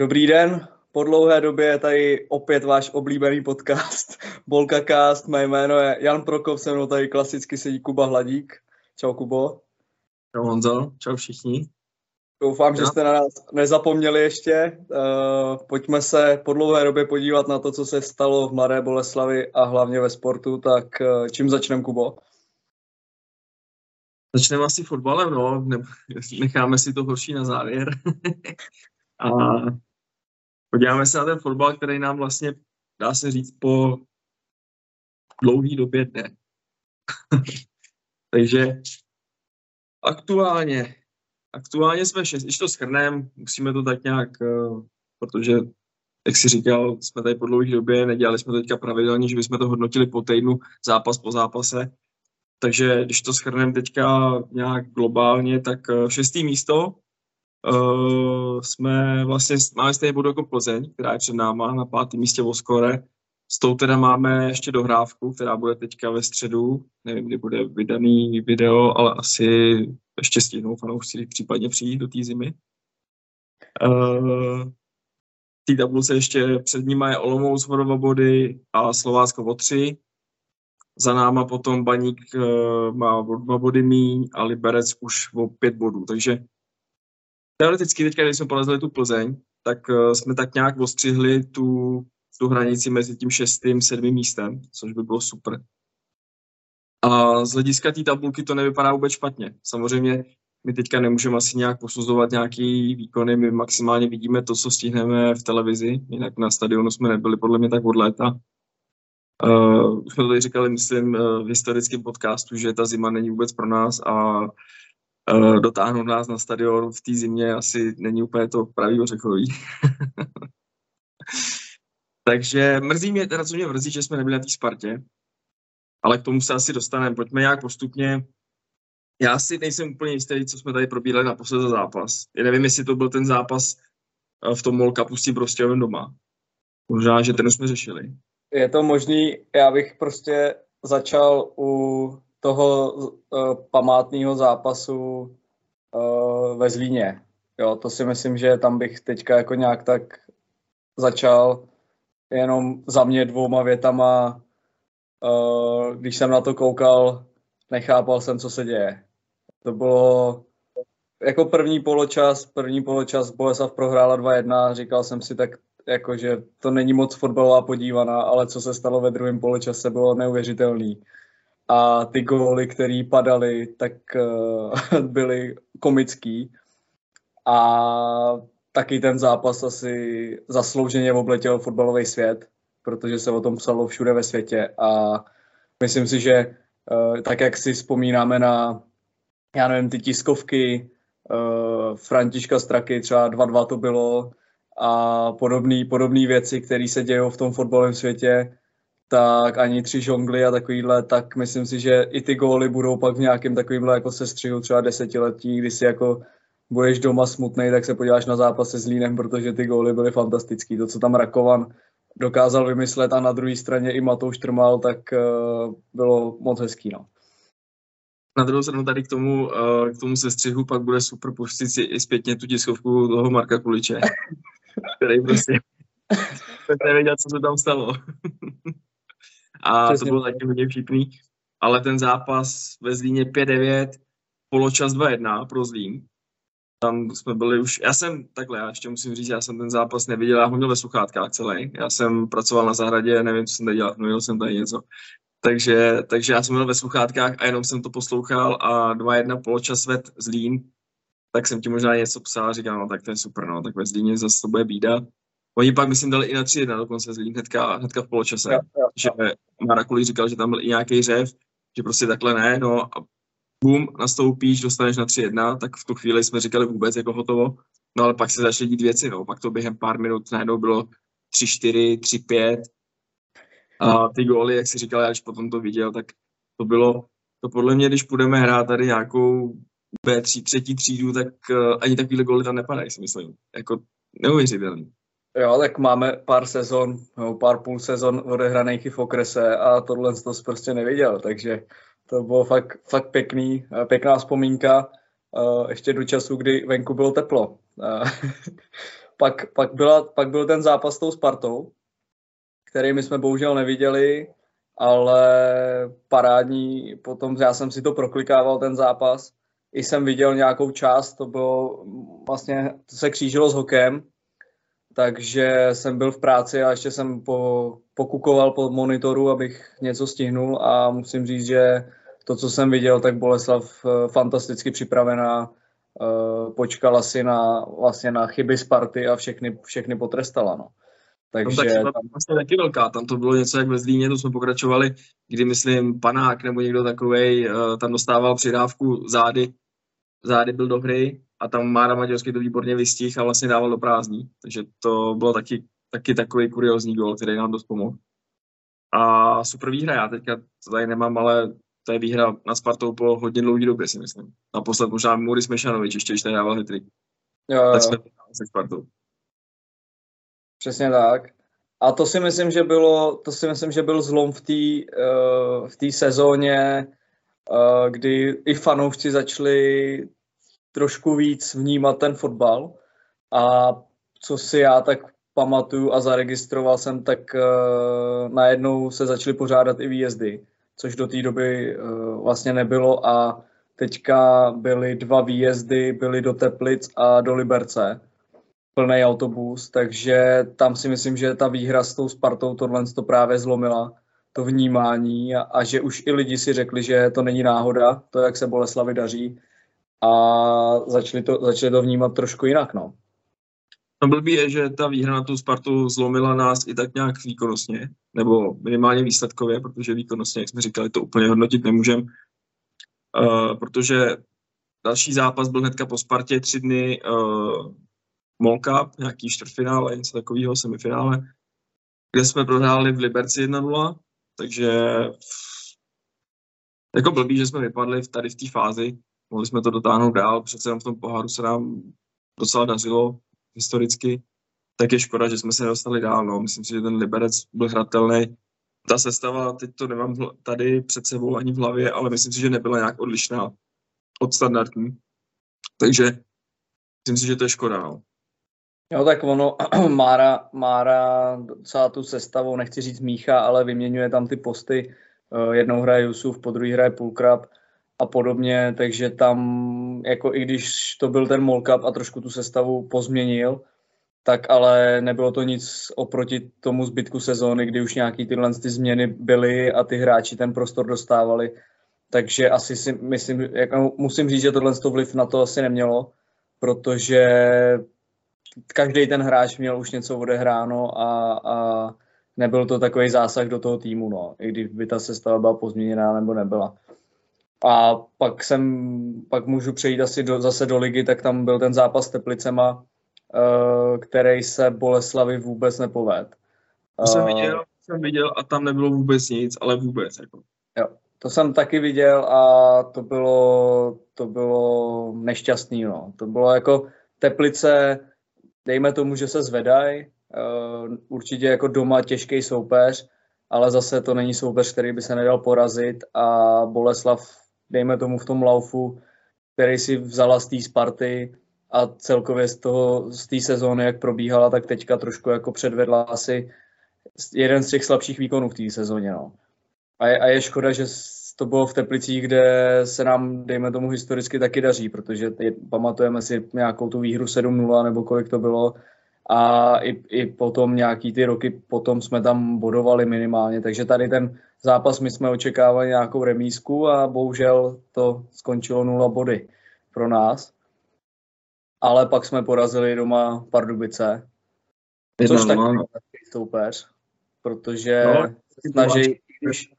Dobrý den, po dlouhé době je tady opět váš oblíbený podcast Bolka Cast. Mé jméno je Jan Prokop, se mnou tady klasicky sedí Kuba Hladík. Čau Kubo. Čau Honzo, čau všichni. Doufám, že jste na nás nezapomněli ještě. Uh, pojďme se po dlouhé době podívat na to, co se stalo v Mladé Boleslavi a hlavně ve sportu. Tak uh, čím začneme, Kubo? Začneme asi fotbalem, no. Necháme si to horší na závěr. a podíváme se na ten fotbal, který nám vlastně, dá se říct, po dlouhý době jde. Takže aktuálně, aktuálně jsme šest, když to schrneme, musíme to tak nějak, uh, protože, jak si říkal, jsme tady po dlouhé době, nedělali jsme teďka pravidelně, že bychom to hodnotili po týdnu, zápas po zápase. Takže když to schrneme teďka nějak globálně, tak uh, šestý místo, Uh, jsme vlastně, máme stejně bodu jako Plzeň, která je před náma na pátém místě o skore. S tou teda máme ještě dohrávku, která bude teďka ve středu. Nevím, kdy bude vydaný video, ale asi ještě stihnou fanoušci případně přijít do té zimy. Uh, té tabulce ještě před nimi je Olomouc o body a Slovácko o tři. Za náma potom Baník uh, má o dva body míň a Liberec už o pět bodů. Takže teoreticky teďka, když jsme polezli tu Plzeň, tak uh, jsme tak nějak ostřihli tu, tu hranici mezi tím šestým, sedmým místem, což by bylo super. A z hlediska té tabulky to nevypadá vůbec špatně. Samozřejmě my teďka nemůžeme asi nějak posuzovat nějaký výkony, my maximálně vidíme to, co stihneme v televizi, jinak na stadionu jsme nebyli podle mě tak od léta. Uh, už jsme tady říkali, myslím, uh, v historickém podcastu, že ta zima není vůbec pro nás a dotáhnout nás na stadion v té zimě asi není úplně to pravý ořechový. Takže mrzí mě, teda co mě mrzí, že jsme nebyli na té Spartě, ale k tomu se asi dostaneme. Pojďme nějak postupně. Já si nejsem úplně jistý, co jsme tady probírali na poslední zápas. Já nevím, jestli to byl ten zápas eh, v tom MOL Cupu prostě doma. Možná, že ten jsme řešili. Je to možný, já bych prostě začal u toho uh, památného zápasu uh, ve Zlíně. Jo, to si myslím, že tam bych teďka jako nějak tak začal jenom za mě dvouma větama. Uh, když jsem na to koukal, nechápal jsem, co se děje. To bylo jako první poločas, první poločas Boleslav prohrála 2-1, říkal jsem si tak, jako, že to není moc fotbalová podívaná, ale co se stalo ve druhém poločase bylo neuvěřitelný a ty góly, které padaly, tak uh, byly komický. A taky ten zápas asi zaslouženě obletěl fotbalový svět, protože se o tom psalo všude ve světě a myslím si, že uh, tak, jak si vzpomínáme na, já nevím, ty tiskovky uh, Františka Straky, třeba 2-2 to bylo a podobné podobný věci, které se dějí v tom fotbalovém světě, tak ani tři žongly a takovýhle, tak myslím si, že i ty góly budou pak v nějakém takovýmhle jako sestřihu třeba desetiletí, kdy si jako budeš doma smutný, tak se podíváš na zápas se Zlínem, protože ty góly byly fantastický. To, co tam Rakovan dokázal vymyslet a na druhé straně i Matouš Trmal, tak uh, bylo moc hezký. No. Na druhou stranu tady k tomu, uh, k tomu sestřihu pak bude super pustit si i zpětně tu tiskovku toho Marka Kuliče, který prostě nevěděl, co se tam stalo. a Přesně. to bylo taky hodně vtipný. Ale ten zápas ve Zlíně 5-9, poločas 2-1 pro Zlín. Tam jsme byli už, já jsem, takhle, já ještě musím říct, já jsem ten zápas neviděl, já ho měl ve sluchátkách celý. Já jsem pracoval na zahradě, nevím, co jsem tady dělal, mluvil jsem tady něco. Takže, takže já jsem byl ve sluchátkách a jenom jsem to poslouchal a 2-1 poločas ved Zlín, tak jsem ti možná něco psal a říkal, no tak to je super, no, tak ve Zlíně zase to bude bída. Oni pak, myslím, dali i na 3-1 dokonce zlý hnedka, hnedka v poločase, jo, jo, že Marakuli říkal, že tam byl i nějaký řev, že prostě takhle ne, no a bum, nastoupíš, dostaneš na 3-1, tak v tu chvíli jsme říkali vůbec jako hotovo, no ale pak se začaly dít věci, no, pak to během pár minut najednou bylo 3-4, 3-5 a ty góly, jak si říkal, já když potom to viděl, tak to bylo, to podle mě, když budeme hrát tady nějakou B3, třetí třídu, tak uh, ani takovýhle góly tam nepadají, si myslím. Jako neuvěřitelný. Jo, tak máme pár sezon, no, pár půl sezon odehraných i v okrese a tohle to prostě neviděl, takže to bylo fakt, fakt pěkný, pěkná vzpomínka, ještě do času, kdy venku bylo teplo. pak, pak, byla, pak byl ten zápas s tou Spartou, který my jsme bohužel neviděli, ale parádní, potom já jsem si to proklikával ten zápas, i jsem viděl nějakou část, to bylo vlastně, to se křížilo s hokem, takže jsem byl v práci a ještě jsem po, pokukoval po monitoru, abych něco stihnul a musím říct, že to, co jsem viděl, tak Boleslav eh, fantasticky připravená, eh, počkala si na, vlastně na chyby Sparty a všechny, všechny potrestala. No. Takže tam ta tam... vlastně taky velká, tam to bylo něco jak ve Zlíně, to jsme pokračovali, kdy myslím panák nebo někdo takovej uh, tam dostával přidávku zády, zády byl do hry a tam Mára Maďarský to výborně vystih a vlastně dával do prázdní, takže to bylo taky, taky takový kuriozní gol, který nám dost pomohl. A super výhra, já teďka to tady nemám, ale to je výhra na Spartou po hodně dlouhé době, si myslím. Naposled možná Muris Mešanovič, ještě když dával hitrik. Tak jsme se Spartou. Přesně tak. A to si myslím, že bylo, to si myslím, že byl zlom v té uh, v té sezóně, uh, kdy i fanoušci začali trošku víc vnímat ten fotbal. A co si já tak pamatuju a zaregistroval jsem, tak uh, najednou se začaly pořádat i výjezdy, což do té doby uh, vlastně nebylo. A teďka byly dva výjezdy, byly do Teplic a do Liberce plný autobus, takže tam si myslím, že ta výhra s tou Spartou tohle to právě zlomila, to vnímání a, a že už i lidi si řekli, že to není náhoda, to, jak se Boleslavi daří a začali to, začali to vnímat trošku jinak, no. No blbý je, že ta výhra na tu Spartu zlomila nás i tak nějak výkonnostně, nebo minimálně výsledkově, protože výkonnostně, jak jsme říkali, to úplně hodnotit nemůžeme, uh, protože další zápas byl hnedka po Spartě, tři dny uh, Mall Cup, nějaký čtvrtfinále, něco takového, semifinále, kde jsme prohráli v Liberci 1-0, takže jako blbý, že jsme vypadli tady v té fázi, mohli jsme to dotáhnout dál, přece jenom v tom poháru se nám docela dařilo historicky, tak je škoda, že jsme se nedostali dál, no. myslím si, že ten Liberec byl hratelný. Ta sestava, teď to nemám tady před sebou ani v hlavě, ale myslím si, že nebyla nějak odlišná od standardní. Takže myslím si, že to je škoda. No. Jo, tak ono, Mára, Mára docela tu sestavu, nechci říct mícha, ale vyměňuje tam ty posty. Eh, jednou hraje Jusuf, po druhý hraje Pulkrab a podobně, takže tam, jako i když to byl ten Molkap a trošku tu sestavu pozměnil, tak ale nebylo to nic oproti tomu zbytku sezóny, kdy už nějaký tyhle ty změny byly a ty hráči ten prostor dostávali. Takže asi si myslím, jako musím říct, že tohle vliv na to asi nemělo, protože každý ten hráč měl už něco odehráno a, a nebyl to takový zásah do toho týmu, no, i když by ta sestava byla pozměněná nebo nebyla. A pak jsem, pak můžu přejít asi do, zase do ligy, tak tam byl ten zápas s Teplicema, uh, který se Boleslavi vůbec nepoved. To jsem eh, viděl, jsem viděl a tam nebylo vůbec nic, ale vůbec. Jako. Jo, to jsem taky viděl a to bylo, to bylo nešťastný, no. To bylo jako Teplice, dejme tomu, že se zvedají, uh, určitě jako doma těžký soupeř, ale zase to není soupeř, který by se nedal porazit a Boleslav, dejme tomu v tom laufu, který si vzala z té Sparty a celkově z toho, z té sezóny, jak probíhala, tak teďka trošku jako předvedla asi jeden z těch slabších výkonů v té sezóně. No. A, je, a je škoda, že to bylo v Teplicích, kde se nám, dejme tomu, historicky taky daří, protože je, pamatujeme si nějakou tu výhru 7-0 nebo kolik to bylo a i, i potom nějaký ty roky potom jsme tam bodovali minimálně, takže tady ten zápas my jsme očekávali nějakou remízku a bohužel to skončilo 0 body pro nás. Ale pak jsme porazili doma Pardubice, což taky soupeř, protože no, snaží, když,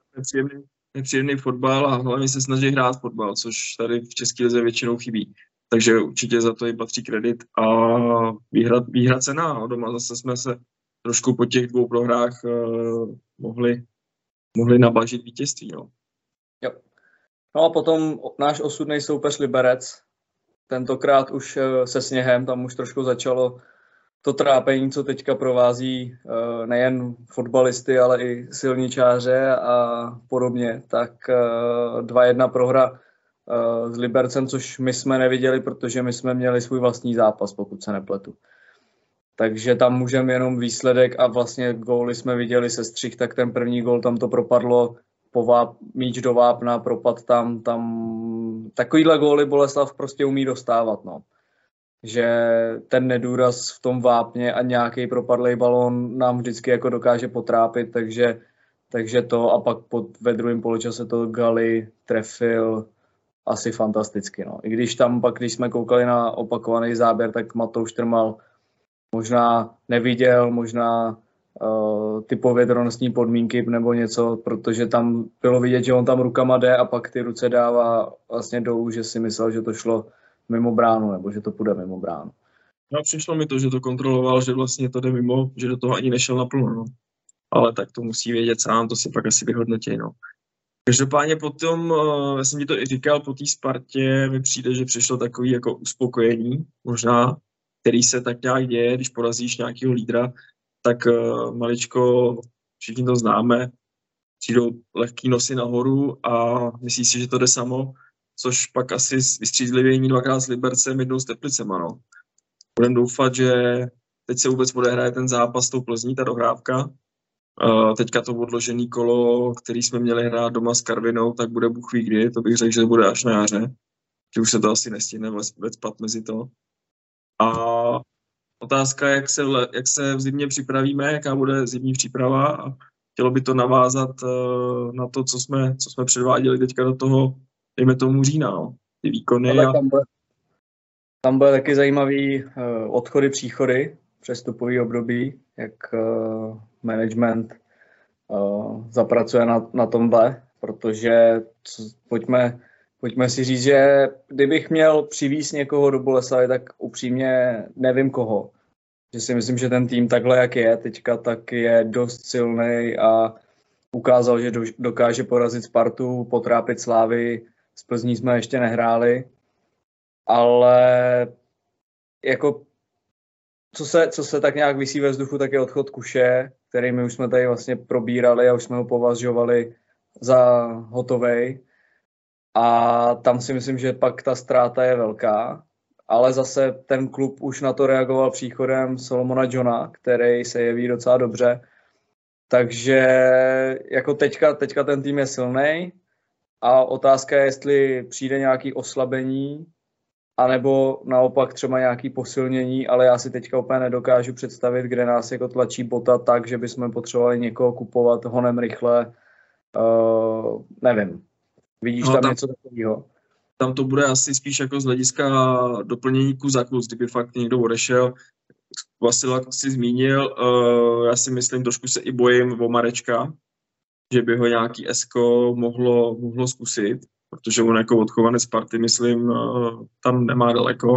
nepříjemný fotbal a hlavně se snaží hrát fotbal, což tady v České lize většinou chybí. Takže určitě za to i patří kredit a výhra, výhra cena. A doma zase jsme se trošku po těch dvou prohrách uh, mohli, mohli nabažit vítězství. No. Jo. No a potom náš osudný soupeř Liberec, tentokrát už uh, se sněhem, tam už trošku začalo to trápení, co teďka provází uh, nejen fotbalisty, ale i silničáře a podobně, tak uh, 2-1 prohra s Libercem, což my jsme neviděli, protože my jsme měli svůj vlastní zápas, pokud se nepletu. takže tam můžeme jenom výsledek a vlastně góly jsme viděli se střih, tak ten první gól tam to propadlo po váp, míč do vápna, propad tam, tam takovýhle góly Boleslav prostě umí dostávat, no. Že ten nedůraz v tom vápně a nějaký propadlej balón nám vždycky jako dokáže potrápit, takže, takže to a pak pod, ve druhém poločase to Gali trefil asi fantasticky, no. I když tam pak, když jsme koukali na opakovaný záběr, tak Matouš Trmal možná neviděl, možná uh, ty povětrnostní podmínky nebo něco, protože tam bylo vidět, že on tam rukama jde a pak ty ruce dává vlastně dolů, že si myslel, že to šlo mimo bránu nebo že to půjde mimo bránu. No přišlo mi to, že to kontroloval, že vlastně to jde mimo, že do toho ani nešel naplno. No. Ale tak to musí vědět sám, to si pak asi vyhodnotí. No. Každopádně potom, uh, já jsem ti to i říkal, po té Spartě mi přijde, že přišlo takový jako uspokojení, možná, který se tak nějak děje, když porazíš nějakého lídra, tak uh, maličko, všichni to známe, přijdou lehký nosy nahoru a myslí si, že to jde samo, což pak asi vystřízlivění dvakrát s Libercem, jednou s Teplicema, no. Budeme doufat, že teď se vůbec odehraje ten zápas s tou Plzní, ta dohrávka. Uh, teďka to odložený kolo, který jsme měli hrát doma s Karvinou, tak bude Bůh ví kdy, to bych řekl, že bude až na jaře, že už se to asi nestihne vecpat mezi to. A otázka, jak se, v, jak se v zimě připravíme, jaká bude zimní příprava a chtělo by to navázat uh, na to, co jsme, co jsme předváděli teďka do toho, dejme tomu října, no. ty výkony. Ale a... tam, bude, tam bude taky zajímavý uh, odchody, příchody, přestupový období, jak uh, management uh, zapracuje na, na tomhle, protože co, pojďme pojďme si říct, že kdybych měl přivízt někoho do Boleslavy, tak upřímně nevím koho. Že si myslím, že ten tým takhle, jak je teďka, tak je dost silný a ukázal, že do, dokáže porazit Spartu, potrápit Slávy. Z Plzní jsme ještě nehráli, ale jako co se, co se tak nějak vysí ve vzduchu, tak je odchod Kuše, který my už jsme tady vlastně probírali a už jsme ho považovali za hotovej a tam si myslím, že pak ta ztráta je velká, ale zase ten klub už na to reagoval příchodem Solomona Johna, který se jeví docela dobře. Takže jako teďka, teďka ten tým je silný a otázka je, jestli přijde nějaký oslabení, anebo naopak třeba nějaký posilnění, ale já si teďka úplně nedokážu představit, kde nás jako tlačí bota tak, že bychom potřebovali někoho kupovat honem rychle. Uh, nevím. Vidíš no, tam, tam něco takového? Tam to bude asi spíš jako z hlediska doplnění kuzaku, kdyby fakt někdo odešel. Vasila si zmínil, uh, já si myslím, trošku se i bojím o Marečka, že by ho nějaký Esko mohlo, mohlo zkusit, protože on jako odchovanec party, myslím, uh, tam nemá daleko.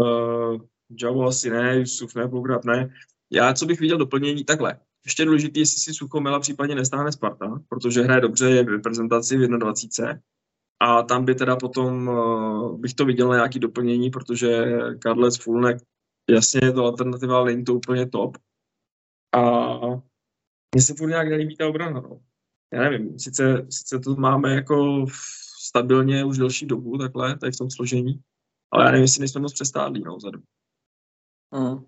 Uh, Javo asi ne, Jusuf ne, Ploukrát ne. Já, co bych viděl doplnění, takhle. Ještě důležité, jestli si Suchomela případně nestáhne Sparta, protože hraje dobře, je v reprezentaci v 21. A tam by teda potom uh, bych to viděl na nějaký doplnění, protože Karlec Fulnek, jasně je to alternativa, ale není to úplně top. A mně se furt nějak nelíbí ta obrana. No. Já nevím, sice, sice to máme jako stabilně už delší dobu, takhle, tady v tom složení, ale já nevím, jestli nejsme moc přestádlí no, vzadu. Mm.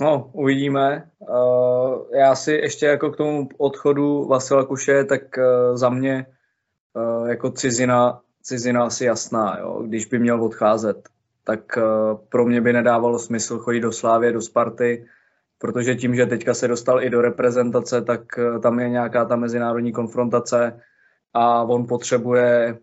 No, uvidíme. Uh, já si ještě jako k tomu odchodu Vasila Kuše, tak uh, za mě uh, jako cizina, cizina asi jasná, jo. když by měl odcházet, tak uh, pro mě by nedávalo smysl chodit do Slávě, do Sparty, protože tím, že teďka se dostal i do reprezentace, tak uh, tam je nějaká ta mezinárodní konfrontace a on potřebuje,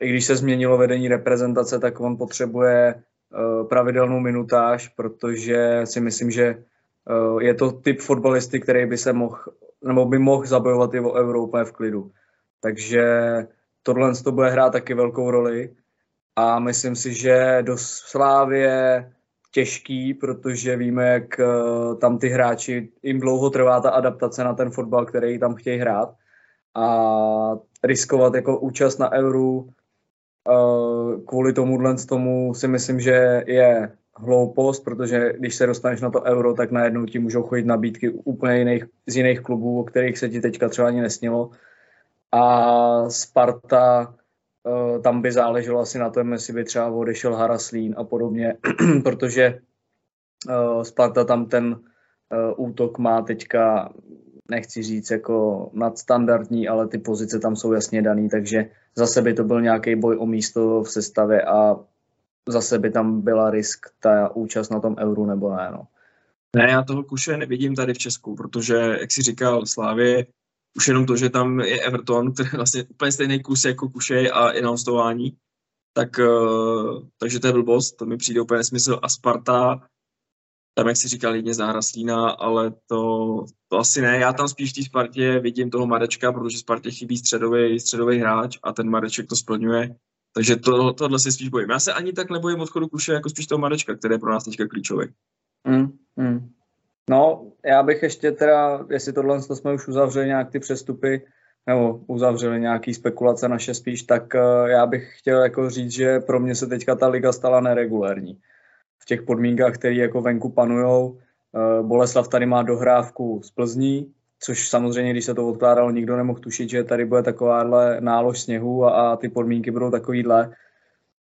i když se změnilo vedení reprezentace, tak on potřebuje Eh, pravidelnou minutáž, protože si myslím, že eh, je to typ fotbalisty, který by se mohl, nebo by mohl zabojovat i o úplně v klidu. Takže tohle to bude hrát taky velkou roli a myslím si, že do Slávy je těžký, protože víme, jak eh, tam ty hráči, jim dlouho trvá ta adaptace na ten fotbal, který tam chtějí hrát a riskovat jako účast na euru kvůli tomuhle tomu si myslím, že je hloupost, protože když se dostaneš na to euro, tak najednou ti můžou chodit nabídky úplně jiných, z jiných klubů, o kterých se ti teďka třeba ani nesnilo. A Sparta, tam by záleželo asi na tom, jestli by třeba odešel Haraslín a podobně, protože Uh, Sparta tam ten uh, útok má teďka, nechci říct jako nadstandardní, ale ty pozice tam jsou jasně daný, takže zase by to byl nějaký boj o místo v sestavě a zase by tam byla risk ta účast na tom euru nebo ne. No. Ne, já toho kuše nevidím tady v Česku, protože, jak si říkal, Slávě, už jenom to, že tam je Everton, který je vlastně úplně stejný kus jako Kušej a i na hostování, tak, uh, takže to je blbost, to mi přijde úplně nesmysl. A Sparta, tam, jak si říkal, jedině záhraslína, ale to, to asi ne. Já tam spíš v té Spartě vidím toho Marečka, protože Spartě chybí středový, středový hráč a ten Mareček to splňuje. Takže to, tohle si spíš bojím. Já se ani tak nebojím odchodu Kuše, jako spíš toho Marečka, který je pro nás teďka klíčový. Mm, mm. No, já bych ještě teda, jestli tohle to jsme už uzavřeli nějak ty přestupy, nebo uzavřeli nějaký spekulace naše spíš, tak uh, já bych chtěl jako říct, že pro mě se teďka ta liga stala neregulérní. V těch podmínkách, které jako venku panujou, uh, Boleslav tady má dohrávku z Plzní, což samozřejmě, když se to odkládalo, nikdo nemohl tušit, že tady bude takováhle nálož sněhu a, a ty podmínky budou takovýhle.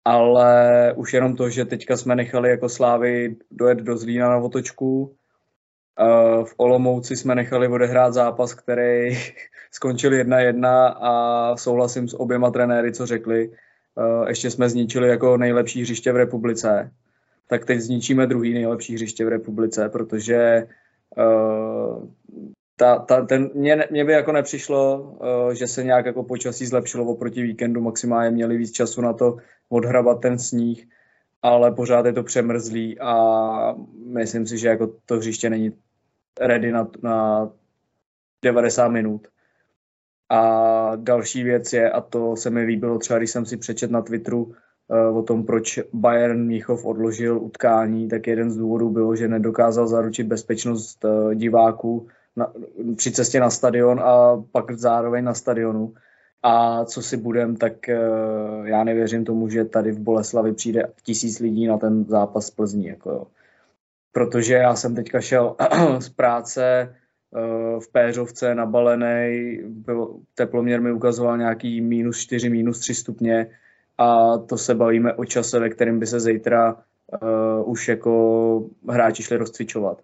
Ale už jenom to, že teďka jsme nechali jako Slávy dojet do Zlína na otočku, v Olomouci jsme nechali odehrát zápas, který skončil 1-1 a souhlasím s oběma trenéry, co řekli. Ještě jsme zničili jako nejlepší hřiště v republice. Tak teď zničíme druhý nejlepší hřiště v republice, protože ta, ta, ten, mě, mě by jako nepřišlo, že se nějak jako počasí zlepšilo oproti víkendu, maximálně měli víc času na to odhrabat ten sníh, ale pořád je to přemrzlý a myslím si, že jako to hřiště není ready na, na 90 minut. A další věc je, a to se mi líbilo třeba, když jsem si přečet na Twitteru uh, o tom, proč Bayern Míchov odložil utkání, tak jeden z důvodů bylo, že nedokázal zaručit bezpečnost uh, diváků na, při cestě na stadion a pak zároveň na stadionu. A co si budem, tak uh, já nevěřím tomu, že tady v Boleslavi přijde tisíc lidí na ten zápas Plzní. Jako jo protože já jsem teďka šel z práce eh, v Péřovce nabalený, teploměr mi ukazoval nějaký minus 4, minus 3 stupně a to se bavíme o čase, ve kterém by se zítra uh, už jako hráči šli rozcvičovat.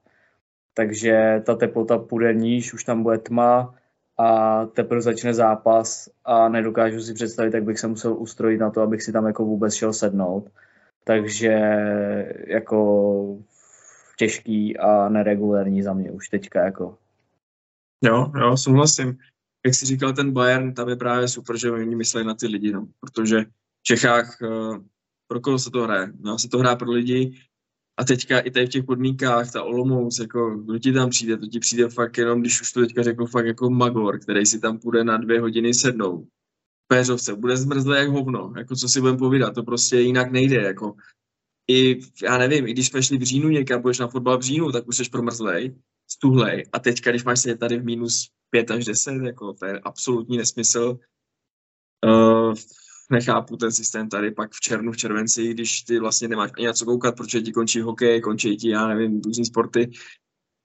Takže ta teplota půjde níž, už tam bude tma a teprve začne zápas a nedokážu si představit, jak bych se musel ustrojit na to, abych si tam jako vůbec šel sednout. Takže jako těžký a neregulérní za mě už teďka jako. Jo, jo, souhlasím. Jak jsi říkal, ten Bayern, tam je právě super, že oni myslí na ty lidi, no, protože v Čechách uh, pro koho se to hraje? No, se to hrá pro lidi a teďka i tady v těch podmínkách, ta Olomouc, jako kdo ti tam přijde, to ti přijde fakt jenom, když už to teďka řeknu, fakt jako Magor, který si tam půjde na dvě hodiny sednout. Péřovce, bude zmrzlé jak hovno, jako co si budeme povídat, to prostě jinak nejde, jako i, já nevím, i když jsme šli v říjnu někam, budeš na fotbal v říjnu, tak už jsi promrzlej, stuhlej. A teďka, když máš sedět tady v minus 5 až 10, jako to je absolutní nesmysl. Uh, nechápu ten systém tady pak v červnu, v červenci, když ty vlastně nemáš ani na co koukat, protože ti končí hokej, končí ti, já nevím, různý sporty,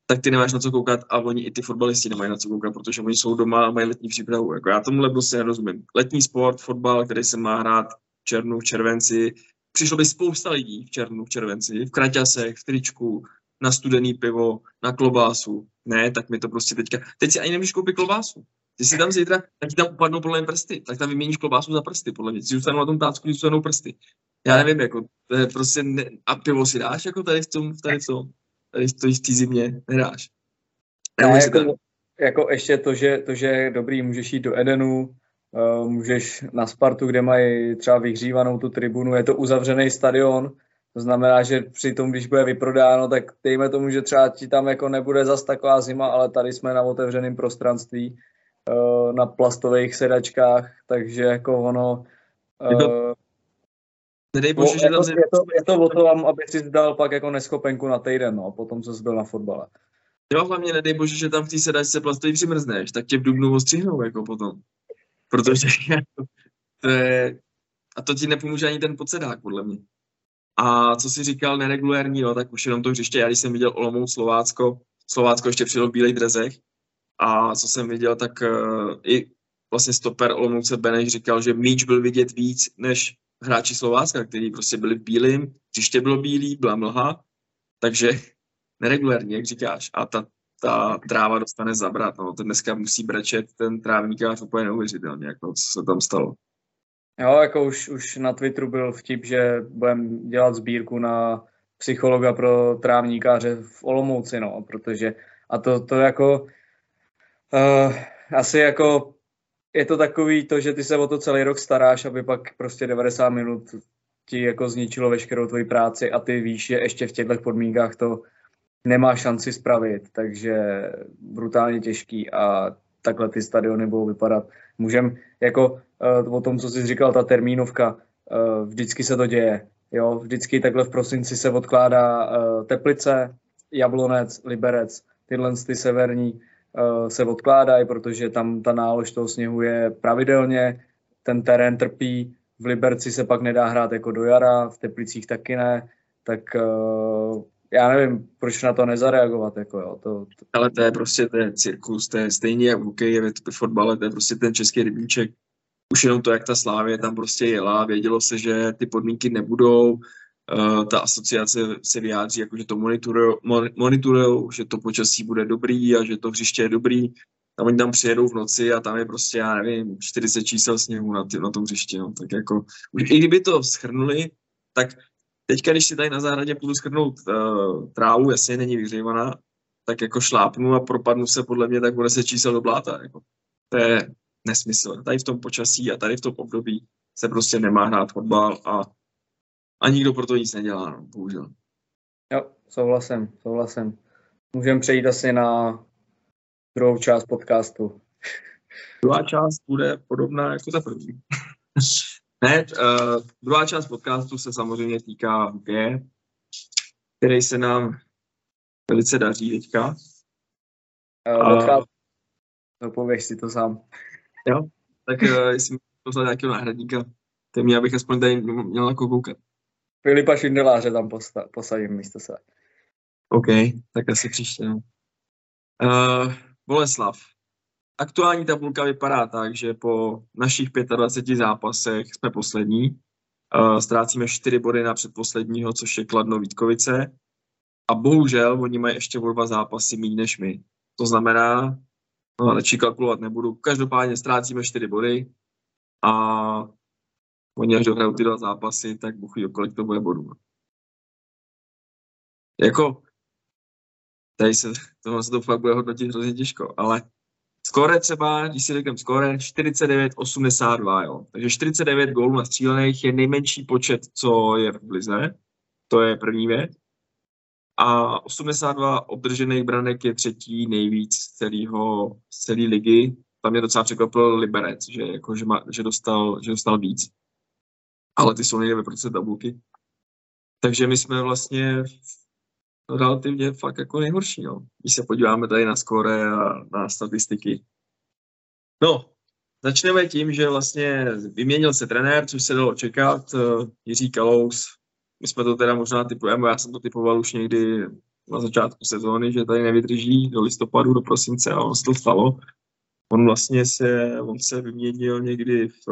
tak ty nemáš na co koukat a oni i ty fotbalisti nemají na co koukat, protože oni jsou doma a mají letní přípravu. Jako já tomuhle prostě nerozumím. Letní sport, fotbal, který se má hrát v červnu, v červenci, přišlo by spousta lidí v červnu, v červenci, v kraťasech, v tričku, na studený pivo, na klobásu. Ne, tak mi to prostě teďka... Teď si ani nemůžeš koupit klobásu. Ty si tam zítra, tak ti tam upadnou podle mě prsty, tak tam vyměníš klobásu za prsty, podle mě. Si zůstanou na tom tácku, zůstanou prsty. Já nevím, jako, to je prostě, ne, a pivo si dáš, jako tady v tom, tady v tom, tady v té zimě nedáš. Ne, jako, jako, ještě to že, to, že je dobrý, můžeš jít do Edenu, můžeš na Spartu, kde mají třeba vyhřívanou tu tribunu, je to uzavřený stadion, to znamená, že při tom, když bude vyprodáno, tak dejme tomu, že třeba ti tam jako nebude zas taková zima, ale tady jsme na otevřeném prostranství, eh, na plastových sedačkách, takže jako ono... Uh, Nedej bože, že tam... Je to, je to o tom, aby si dal pak jako neschopenku na týden, no, potom co jsi byl na fotbale. Jo, hlavně nedej bože, že tam v té sedačce plastový přimrzneš, tak tě v Dubnu ostřihnou jako potom protože to je, a to ti nepomůže ani ten podsedák, podle mě. A co si říkal, neregulérní, no, tak už jenom to hřiště, já když jsem viděl Olomouc, Slovácko, Slovácko ještě přijelo v bílých drezech, a co jsem viděl, tak uh, i vlastně stoper Olomouce Beneš říkal, že míč byl vidět víc než hráči Slovácka, kteří prostě byli v bílým, hřiště bylo bílý, byla mlha. Takže neregulárně, jak říkáš, a ta, ta tráva dostane zabrat, no, to dneska musí brečet ten trávníkář úplně neuvěřitelně, jako co se tam stalo. Jo, jako už, už na Twitteru byl vtip, že budeme dělat sbírku na psychologa pro trávníkáře v Olomouci, no, protože a to, to jako uh, asi jako je to takový to, že ty se o to celý rok staráš, aby pak prostě 90 minut ti jako zničilo veškerou tvoji práci a ty víš, že ještě v těchto podmínkách to nemá šanci spravit, takže brutálně těžký a takhle ty stadiony budou vypadat. Můžem jako uh, o tom, co jsi říkal, ta termínovka, uh, vždycky se to děje. Jo, vždycky takhle v prosinci se odkládá uh, Teplice, Jablonec, Liberec, tyhle ty severní uh, se odkládají, protože tam ta nálož toho sněhu je pravidelně, ten terén trpí, v Liberci se pak nedá hrát jako do jara, v Teplicích taky ne, tak uh, já nevím, proč na to nezareagovat. Jako jo, to, to... Ale to je prostě ten cirkus, to je stejně jak v hokeji, v fotbale, to je prostě ten český rybníček. Už jenom to, jak ta Slávě tam prostě jela, vědělo se, že ty podmínky nebudou, uh, ta asociace se vyjádří, jako, že to monitorují, že to počasí bude dobrý a že to hřiště je dobrý. A oni tam přijedou v noci a tam je prostě, já nevím, 40 čísel sněhu na, tě, na tom hřišti. No. Tak jako, už i kdyby to schrnuli, tak teďka, když si tady na zahradě půjdu schrnout uh, trávu, jasně není vyhřívaná, tak jako šlápnu a propadnu se podle mě tak bude se čísel do bláta. Jako. To je nesmysl. Tady v tom počasí a tady v tom období se prostě nemá hrát fotbal a, a nikdo pro to nic nedělá, no, bohužel. Jo, souhlasím, souhlasím. Můžeme přejít asi na druhou část podcastu. Druhá část bude podobná jako ta první. ne, uh, druhá část podcastu se samozřejmě týká hokeje, který se nám velice daří teďka. Uh, uh, pověš si to sám. Jo, tak uh, jestli mi poslal nějakého náhradníka, to mě, abych aspoň tady měl jako koukat. Filipa Šindeláře tam posta- posadím místo se. OK, tak asi příště. No. Uh, Boleslav. Aktuální tabulka vypadá tak, že po našich 25 zápasech jsme poslední. Uh, ztrácíme 4 body na předposledního, což je Kladno Vítkovice. A bohužel oni mají ještě o dva zápasy méně než my. To znamená, no, radši kalkulovat nebudu. Každopádně ztrácíme 4 body a oni až dohrajou ty dva zápasy, tak buch kolik to bude bodů. Jako, tady se, tohle se to fakt bude hodnotit hrozně těžko, ale skóre třeba, když si řekneme skóre, 49-82, jo. Takže 49 gólů na střílených je nejmenší počet, co je v Blize. To je první věc. A 82 obdržených branek je třetí nejvíc z celého, z celé ligy. Tam mě docela překvapil Liberec, že, jako, že, má, že, dostal, že dostal víc. Ale ty jsou nejde ve tabulky. Takže my jsme vlastně relativně fakt jako nejhorší, no. Když se podíváme tady na skóre a na statistiky. No, začneme tím, že vlastně vyměnil se trenér, což se dalo čekat, eh, Jiří Kalous. My jsme to teda možná typujeme, já jsem to typoval už někdy na začátku sezóny, že tady nevydrží do listopadu, do prosince a on se to stalo. On vlastně se, on se vyměnil někdy v,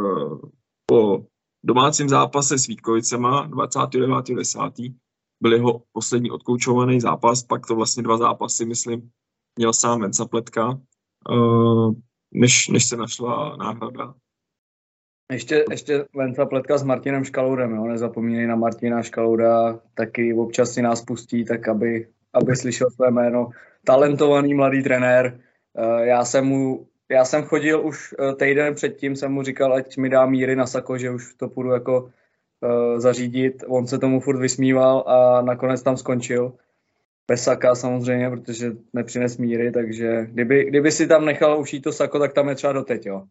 po domácím zápase s Vítkovicema 29.10 byl jeho poslední odkoučovaný zápas, pak to vlastně dva zápasy, myslím, měl sám Venca Pletka, uh, než, než se našla náhrada. Ještě, ještě Venca Pletka s Martinem Škaloudem, jo? nezapomínej na Martina Škalouda, taky občas si nás pustí, tak aby, aby slyšel své jméno. Talentovaný mladý trenér, uh, já jsem mu já jsem chodil už eh, týden předtím, jsem mu říkal, ať mi dá míry na sako, že už to půjdu jako uh, zařídit. On se tomu furt vysmíval a nakonec tam skončil. Bez saka samozřejmě, protože nepřines míry, takže kdyby, kdyby si tam nechal ušít to sako, tak tam je třeba doteď, jo.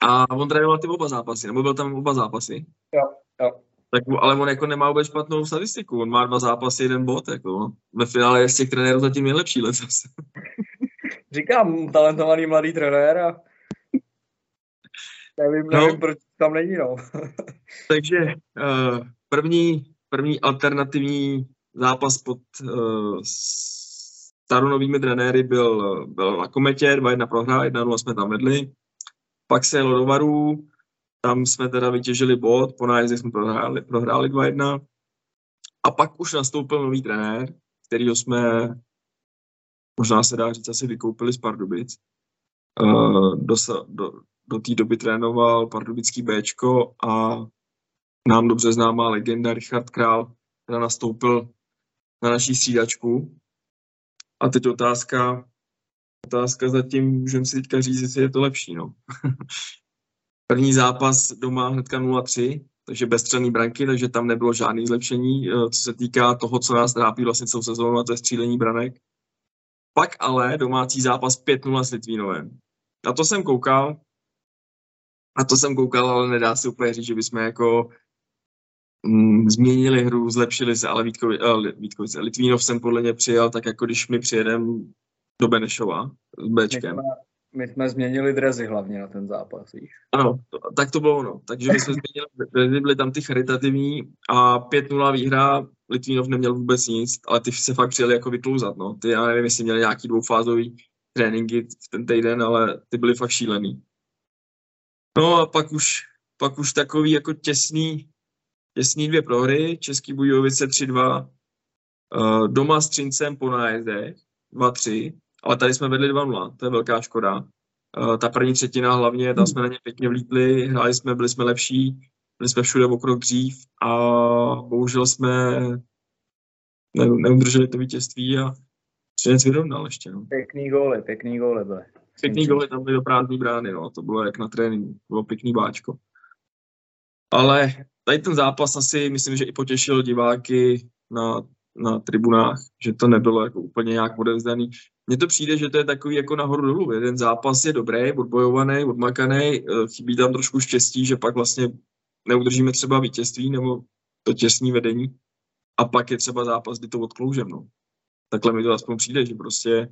A on trénoval ty oba zápasy, nebo byl tam oba zápasy? Jo, jo. Tak, ale on jako nemá vůbec špatnou statistiku, on má dva zápasy, jeden bod, jako. Ve finále je z těch trenérů zatím nejlepší letos. Říkám, talentovaný mladý trenér a nevím, nevím no. proč tam není, no. Takže uh, první, první alternativní zápas pod uh, staronovými trenéry byl, byl na Kometě, 2-1 prohra, 1-0 jsme tam vedli. Pak se jelo do Varů, tam jsme teda vytěžili bod, po nájezdě jsme prohráli, prohráli 2-1. A pak už nastoupil nový trenér, kterýho jsme, možná se dá říct, asi vykoupili z Pardubic. Uh, do, do, do té doby trénoval pardubický Bčko a nám dobře známá legenda Richard Král, která nastoupil na naší střídačku. A teď otázka, otázka zatím, můžeme si teďka říct, jestli je to lepší. No. První zápas doma hnedka 0-3, takže bezstřelný branky, takže tam nebylo žádné zlepšení, eh, co se týká toho, co nás trápí vlastně celou sezónu, a to je střílení branek. Pak ale domácí zápas 5-0 s Litvínovem. Na to jsem koukal, a to jsem koukal, ale nedá se úplně říct, že bychom jako mm, změnili hru, zlepšili se, ale Vítkovi, uh, Vítkovi, Litvínov jsem podle mě přijal tak, jako když my přijedem do Benešova s Bčkem. My jsme, my jsme změnili drezy hlavně na ten zápas, víš. Ano, to, tak to bylo ono. Takže my jsme změnili drezy, byly tam ty charitativní a 5-0 výhra, Litvínov neměl vůbec nic, ale ty se fakt přijeli jako vyklouzat, no. Ty, já nevím, jestli měli nějaký dvoufázový tréninky v ten týden, ale ty byly fakt šílený. No a pak už, pak už takový jako těsný, těsný dvě prohry, Český Budějovice 3-2, uh, doma s Třincem po nájezdech 2-3, ale tady jsme vedli 2-0, to je velká škoda. Uh, ta první třetina hlavně, tam jsme na ně pěkně vlítli, hráli jsme, byli jsme lepší, byli jsme všude o krok dřív a bohužel jsme ne, neudrželi to vítězství a Třinec vyrovnal ještě. No. Pěkný góly, pěkný góly byly. Pěkný goly tam byly do prázdné brány, no. to bylo jak na tréninku, bylo pěkný báčko. Ale tady ten zápas asi myslím, že i potěšil diváky na, na tribunách, že to nebylo jako úplně nějak odevzdaný. Mně to přijde, že to je takový jako nahoru dolů. Jeden zápas je dobrý, odbojovaný, odmakaný, eh, chybí tam trošku štěstí, že pak vlastně neudržíme třeba vítězství nebo to těsné vedení. A pak je třeba zápas, kdy to odkloužem. No. Takhle mi to aspoň přijde, že prostě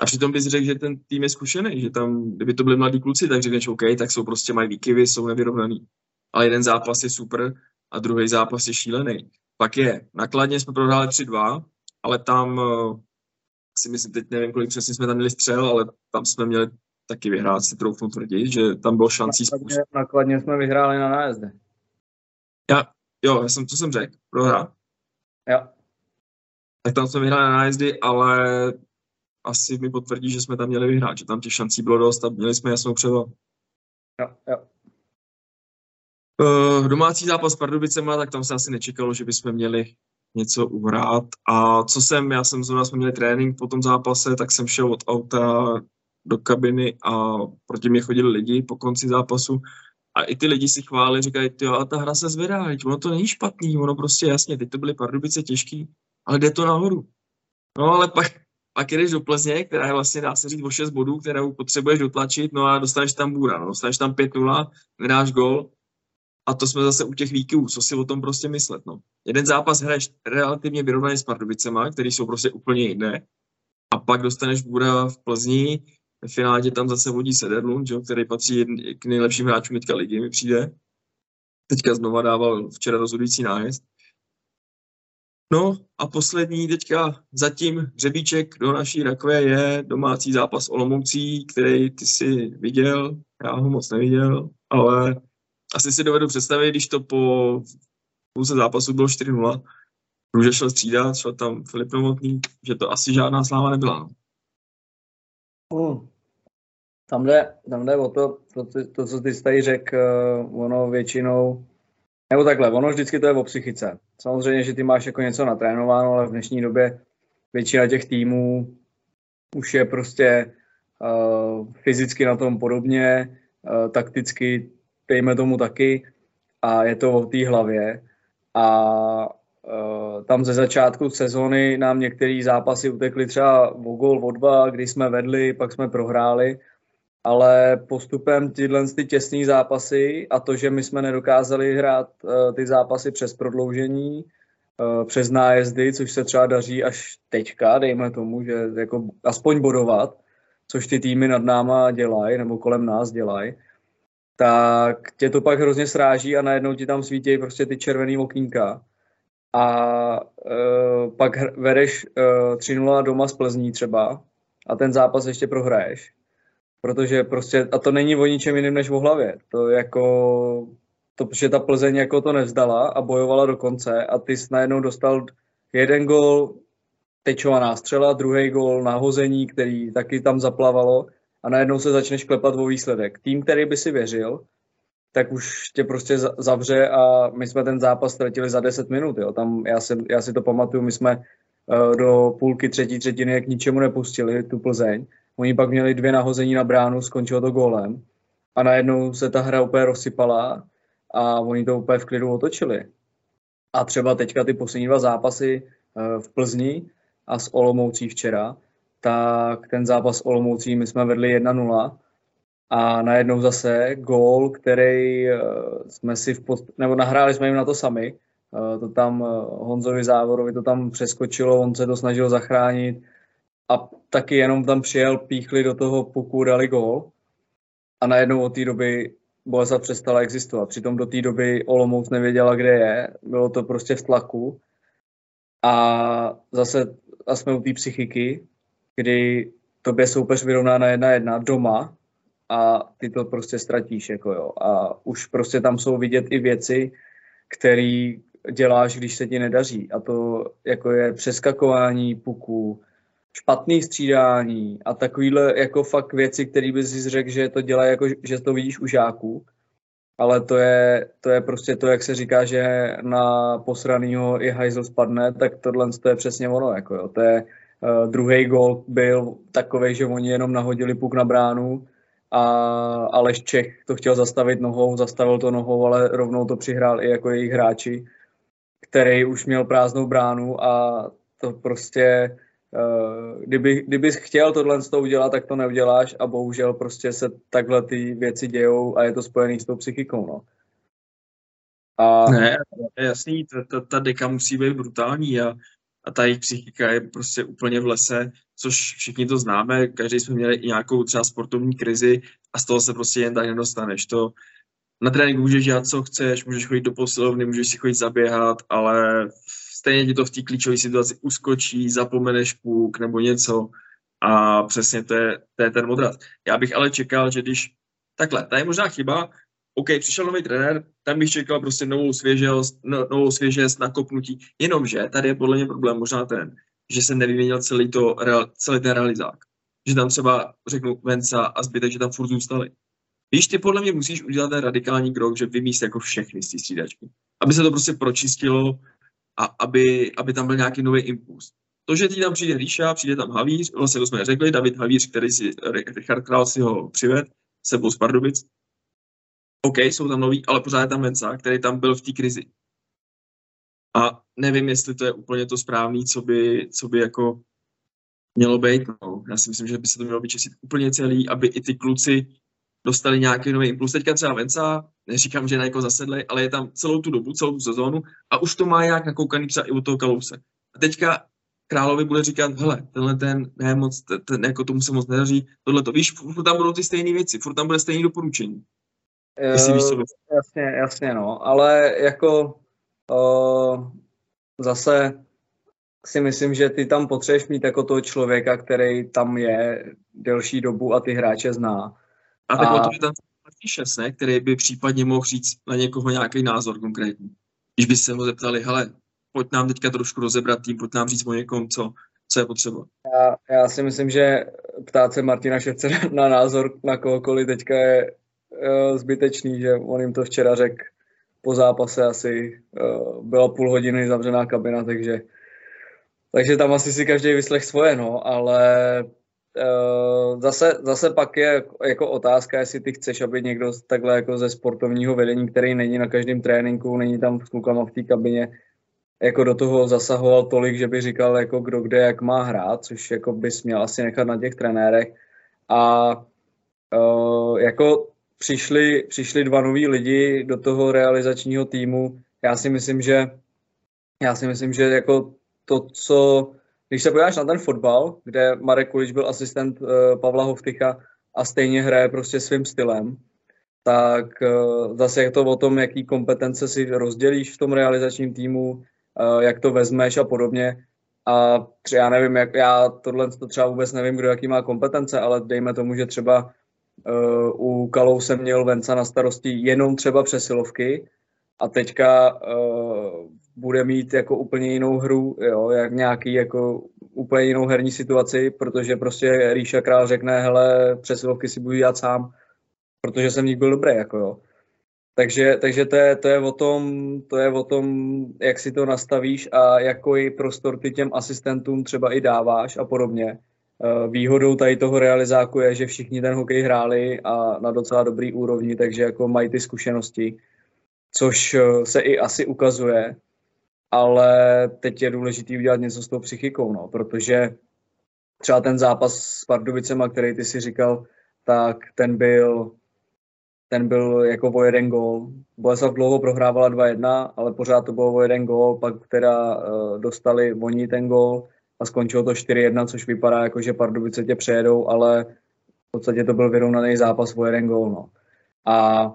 a přitom bys řekl, že ten tým je zkušený, že tam, kdyby to byli mladí kluci, tak řekneš OK, tak jsou prostě mají výkyvy, jsou nevyrovnaný. Ale jeden zápas je super a druhý zápas je šílený. Pak je, nakladně jsme prohráli 3-2, ale tam uh, si myslím, teď nevím, kolik přesně jsme tam měli střel, ale tam jsme měli taky vyhrát, si troufnu tvrdit, že tam bylo šancí nakladně, nakladně jsme vyhráli na nájezde. Já, jo, já jsem, co jsem řekl, prohrá. Jo. Tak tam jsme vyhráli na nájezdy, ale asi mi potvrdí, že jsme tam měli vyhrát, že tam těch šancí bylo dost a měli jsme jasnou převahu. Jo, jo. Uh, domácí zápas s Pardubicema, tak tam se asi nečekalo, že bychom měli něco uhrát. A co jsem, já jsem zrovna jsme měli trénink po tom zápase, tak jsem šel od auta do kabiny a proti mě chodili lidi po konci zápasu a i ty lidi si chválili, říkají, jo, a ta hra se zvedá, ono to není špatný, ono prostě jasně, teď to byly Pardubice těžký, ale jde to nahoru. No ale pak, pak jdeš do Plzně, která je vlastně, dá se říct, o 6 bodů, kterou potřebuješ dotlačit, no a dostaneš tam bůra, no, dostaneš tam 5-0, nedáš gol, a to jsme zase u těch výkyvů, co si o tom prostě myslet, no. Jeden zápas hraješ relativně vyrovnaný s Pardubicema, který jsou prostě úplně jiné, a pak dostaneš bůra v Plzni, ve finále tam zase vodí Sederlund, že, který patří k nejlepším hráčům teďka ligy, mi přijde. Teďka znova dával včera rozhodující nájezd. No a poslední teďka zatím řebíček do naší rakve je domácí zápas Olomoucí, který ty si viděl, já ho moc neviděl, ale asi si dovedu představit, když to po půlce zápasu bylo 4-0, Růže šel střídat, šel tam Filip Novotný, že to asi žádná sláva nebyla. No. Hmm. Tam jde, tam jde o to, to, to co ty jsi tady řekl, uh, ono většinou nebo takhle, ono vždycky to je o psychice. Samozřejmě, že ty máš jako něco natrénováno, ale v dnešní době většina těch týmů už je prostě uh, fyzicky na tom podobně, uh, takticky dejme tomu taky a je to o té hlavě. A uh, tam ze začátku sezóny nám některé zápasy utekly třeba o gol, o dva, kdy jsme vedli, pak jsme prohráli ale postupem tyhle ty těsné zápasy a to, že my jsme nedokázali hrát uh, ty zápasy přes prodloužení, uh, přes nájezdy, což se třeba daří až teďka, dejme tomu, že jako aspoň bodovat, což ty týmy nad náma dělají, nebo kolem nás dělají, tak tě to pak hrozně sráží a najednou ti tam svítí prostě ty červený okýnka. A uh, pak vedeš uh, 3-0 doma z Plzní třeba a ten zápas ještě prohraješ Protože prostě, a to není o ničem jiném než o hlavě. To jako to, protože ta Plzeň jako to nevzdala a bojovala do konce a ty jsi najednou dostal jeden gol, tečovaná střela, druhý gol nahození, který taky tam zaplavalo a najednou se začneš klepat o výsledek. Tým, který by si věřil, tak už tě prostě zavře a my jsme ten zápas ztratili za 10 minut. Jo. Tam já si, já si to pamatuju, my jsme uh, do půlky třetí třetiny k ničemu nepustili tu Plzeň. Oni pak měli dvě nahození na bránu, skončilo to gólem. A najednou se ta hra úplně rozsypala a oni to úplně v klidu otočili. A třeba teďka ty poslední dva zápasy uh, v Plzni a s Olomoucí včera, tak ten zápas s Olomoucí my jsme vedli 1-0 a najednou zase gól, který uh, jsme si v post... nebo nahráli jsme jim na to sami, uh, to tam Honzovi Závorovi to tam přeskočilo, on se to snažil zachránit a taky jenom tam přijel, píchli do toho puku, dali gól a najednou od té doby Boleslav přestala existovat. Přitom do té doby Olomouc nevěděla, kde je, bylo to prostě v tlaku a zase a jsme u té psychiky, kdy tobě soupeř vyrovná na jedna jedna doma a ty to prostě ztratíš. Jako jo. A už prostě tam jsou vidět i věci, které děláš, když se ti nedaří. A to jako je přeskakování puků, špatný střídání a takovýhle jako fakt věci, které bys si řekl, že to dělá jako, že to vidíš u žáků, ale to je, to je prostě to, jak se říká, že na posranýho i hajzl spadne, tak tohle to je přesně ono. Jako jo. To je, uh, druhý gol byl takový, že oni jenom nahodili puk na bránu a Aleš Čech to chtěl zastavit nohou, zastavil to nohou, ale rovnou to přihrál i jako jejich hráči, který už měl prázdnou bránu a to prostě Uh, kdyby, kdybys chtěl tohle toho udělat, tak to neuděláš a bohužel prostě se takhle ty věci dějou a je to spojený s tou psychikou, no. A... Ne, jasný, ta, ta, ta deka musí být brutální a, a ta jejich psychika je prostě úplně v lese, což všichni to známe, každý jsme měli i nějakou třeba sportovní krizi a z toho se prostě jen tak nedostaneš. To na tréninku můžeš dělat, co chceš, můžeš chodit do posilovny, můžeš si chodit zaběhat, ale stejně ti to v té klíčové situaci uskočí, zapomeneš půk nebo něco a přesně to je, to je ten odraz. Já bych ale čekal, že když takhle, ta je možná chyba, OK, přišel nový trenér, tam bych čekal prostě novou svěžost, no, novou svěžost, nakopnutí, jenomže tady je podle mě problém možná ten, že se nevyměnil celý, to, celý ten realizák. Že tam třeba řeknu Venca a zbytek, že tam furt zůstali. Víš, ty podle mě musíš udělat ten radikální krok, že vymíst jako všechny z té střídačky. Aby se to prostě pročistilo a aby, aby tam byl nějaký nový impuls. To, že ti tam přijde Ríša, přijde tam Havíř, vlastně to jsme řekli, David Havíř, který si, Richard Král si ho přived, sebou z Pardubic. OK, jsou tam noví, ale pořád je tam Venca, který tam byl v té krizi. A nevím, jestli to je úplně to správné, co by, co by jako mělo být. No. Já si myslím, že by se to mělo vyčistit úplně celý, aby i ty kluci dostali nějaký nový impuls. Teďka třeba Venca, neříkám, že na jako zasedlej, ale je tam celou tu dobu, celou tu sezónu a už to má nějak nakoukaný třeba i u toho Kalouse. A teďka Královi bude říkat, hele, tenhle ten, ne moc, ten, ten jako tomu se moc nedaří, tohle to, víš, furt tam budou ty stejné věci, furt tam bude stejný doporučení. Jestli víš, co eh, jasně, jasně, no, ale jako uh, zase si myslím, že ty tam potřebuješ mít jako toho člověka, který tam je delší dobu a ty hráče zná. A tak a... o to, že tam šest, ne, který by případně mohl říct na někoho nějaký názor konkrétní. Když by se ho zeptali, hele, pojď nám teďka trošku rozebrat tým, pojď nám říct o někom, co, co je potřeba. Já, já si myslím, že ptát se Martina Ševce na názor na kohokoliv teďka je uh, zbytečný, že on jim to včera řekl po zápase asi uh, byla půl hodiny zavřená kabina, takže takže tam asi si každý vyslech svoje, no, ale zase, zase pak je jako otázka, jestli ty chceš, aby někdo takhle jako ze sportovního vedení, který není na každém tréninku, není tam s klukama v té kabině, jako do toho zasahoval tolik, že by říkal, jako kdo kde jak má hrát, což jako bys měl asi nechat na těch trenérech. A uh, jako přišli, přišli dva noví lidi do toho realizačního týmu. Já si myslím, že já si myslím, že jako to, co když se podíváš na ten fotbal, kde Marek Kulič byl asistent uh, Pavla Hovtycha a stejně hraje prostě svým stylem, tak uh, zase je to o tom, jaký kompetence si rozdělíš v tom realizačním týmu, uh, jak to vezmeš a podobně. A třeba já nevím, jak já tohle to třeba vůbec nevím, kdo jaký má kompetence, ale dejme tomu, že třeba u Kalou jsem měl Venca na starosti jenom třeba přesilovky a teďka uh, bude mít jako úplně jinou hru, jo, jak nějaký jako úplně jinou herní situaci, protože prostě Ríša Král řekne, hele, přesilovky si budu dělat sám, protože jsem v nich byl dobrý, jako jo. Takže, takže to, je, to, je o tom, to je o tom, jak si to nastavíš a jaký prostor ty těm asistentům třeba i dáváš a podobně. Eh, výhodou tady toho realizáku je, že všichni ten hokej hráli a na docela dobrý úrovni, takže jako mají ty zkušenosti, což eh, se i asi ukazuje, ale teď je důležité udělat něco s tou psychikou, no, protože třeba ten zápas s Pardubicema, který ty si říkal, tak ten byl ten byl jako o jeden gól. Boleslav dlouho prohrávala 2-1, ale pořád to bylo o jeden gól, pak teda uh, dostali oni ten gól a skončilo to 4-1, což vypadá jako, že Pardubice tě přejedou, ale v podstatě to byl vyrovnaný zápas o jeden gól. No. A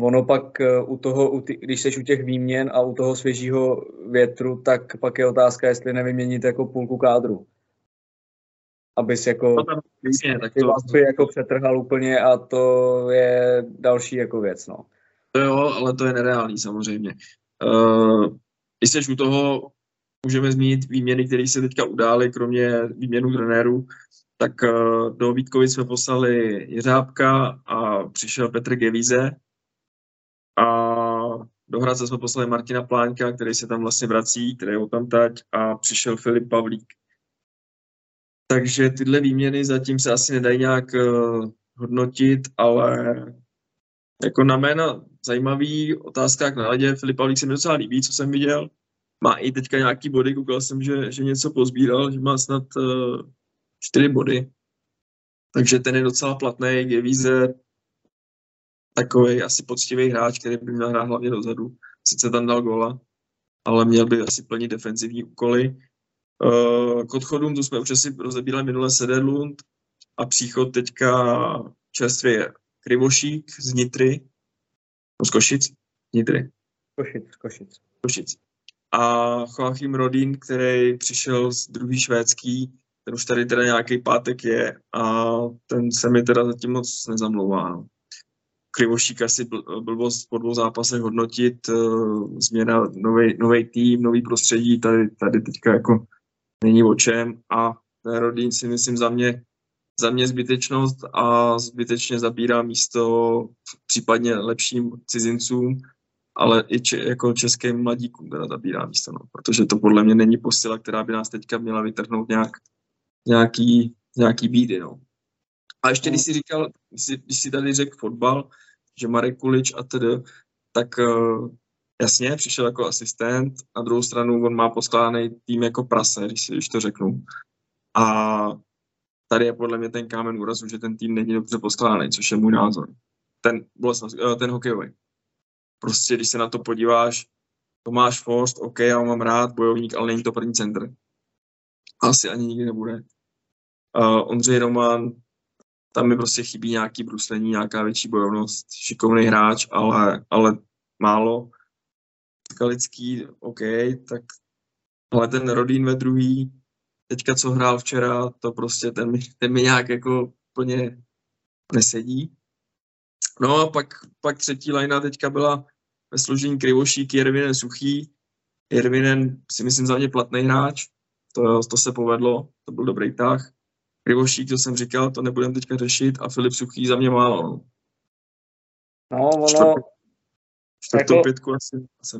ono pak uh, u toho, u ty, když jsi u těch výměn a u toho svěžího větru, tak pak je otázka, jestli nevyměnit jako půlku kádru abys jako no tam, jasně, tak ty vazby jako přetrhal úplně a to je další jako věc, no. To jo, ale to je nereálný samozřejmě. Uh, když jsi u toho, můžeme zmínit výměny, které se teďka udály, kromě výměnu trenérů, tak uh, do Vítkovic jsme poslali Jeřábka a přišel Petr Gevíze a do Hradce jsme poslali Martina Plánka, který se tam vlastně vrací, který je tam tať a přišel Filip Pavlík. Takže tyhle výměny zatím se asi nedají nějak uh, hodnotit, ale jako na jména zajímavý otázka jak na ledě. Filip Pavlík se mi docela líbí, co jsem viděl. Má i teďka nějaký body, koukal jsem, že, že něco pozbíral, že má snad uh, čtyři body. Takže ten je docela platný, je víze takový asi poctivý hráč, který by měl hrát hlavně dozadu. Sice tam dal gola, ale měl by asi plnit defenzivní úkoly. Uh, k odchodům, tu jsme už asi rozebírali minule Sederlund a příchod teďka čerstvě Krivošík z Nitry, no z Košic, Nitry. Košic, Košic. Košic. A Joachim Rodin, který přišel z druhý švédský, ten už tady teda nějaký pátek je a ten se mi teda zatím moc nezamlouvá. No. Krivošík asi blbost po dvou zápasech hodnotit, uh, změna, nový tým, nový prostředí, tady, tady teďka jako není o čem. A Rodín si myslím za mě, za mě zbytečnost a zbytečně zabírá místo případně lepším cizincům, ale i če, jako českým mladíkům teda zabírá místo, no, protože to podle mě není postila, která by nás teďka měla vytrhnout nějak, nějaký, nějaký bídy, no. A ještě když jsi říkal, když jsi, když jsi tady řekl fotbal, že Marek Kulič a tedy, tak uh, Jasně, přišel jako asistent, na druhou stranu on má poskládaný tým jako prase, když, si, když to řeknu. A tady je podle mě ten kámen úrazu, že ten tým není dobře poskládaný, což je můj názor. Ten, eh, ten hokejový. Prostě, když se na to podíváš, Tomáš Forst, OK, já ho mám rád, bojovník, ale není to první centr. Asi ani nikdy nebude. Uh, Ondřej Roman, tam mi prostě chybí nějaký bruslení, nějaká větší bojovnost, šikovný hráč, ale, ale málo. Skalický, OK, tak ale ten Rodín ve druhý, teďka co hrál včera, to prostě ten mi, ten mi nějak jako plně nesedí. No a pak, pak třetí lajna teďka byla ve složení Krivošík, Jervinen Suchý. Jervinen si myslím za mě platný hráč, to, to se povedlo, to byl dobrý tah. Krivošík, to jsem říkal, to nebudem teďka řešit a Filip Suchý za mě málo. No, ono, Čtvrtou jako, pětku asi, asi.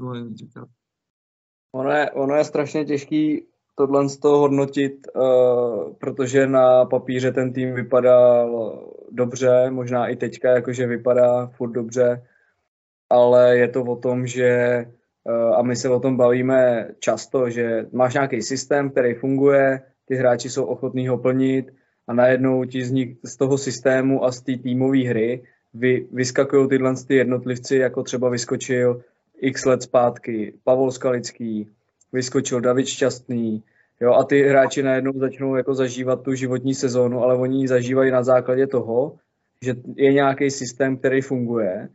Ono je, ono je strašně těžký tohle z toho hodnotit, uh, protože na papíře ten tým vypadal dobře, možná i teďka jakože vypadá furt dobře, ale je to o tom, že uh, a my se o tom bavíme často, že máš nějaký systém, který funguje, ty hráči jsou ochotní ho plnit a najednou ti z, nich, z toho systému a z té týmové hry vy, vyskakují tyhle ty jednotlivci, jako třeba vyskočil x let zpátky Pavol Skalický, vyskočil David Šťastný, jo, a ty hráči najednou začnou jako zažívat tu životní sezónu, ale oni ji zažívají na základě toho, že je nějaký systém, který funguje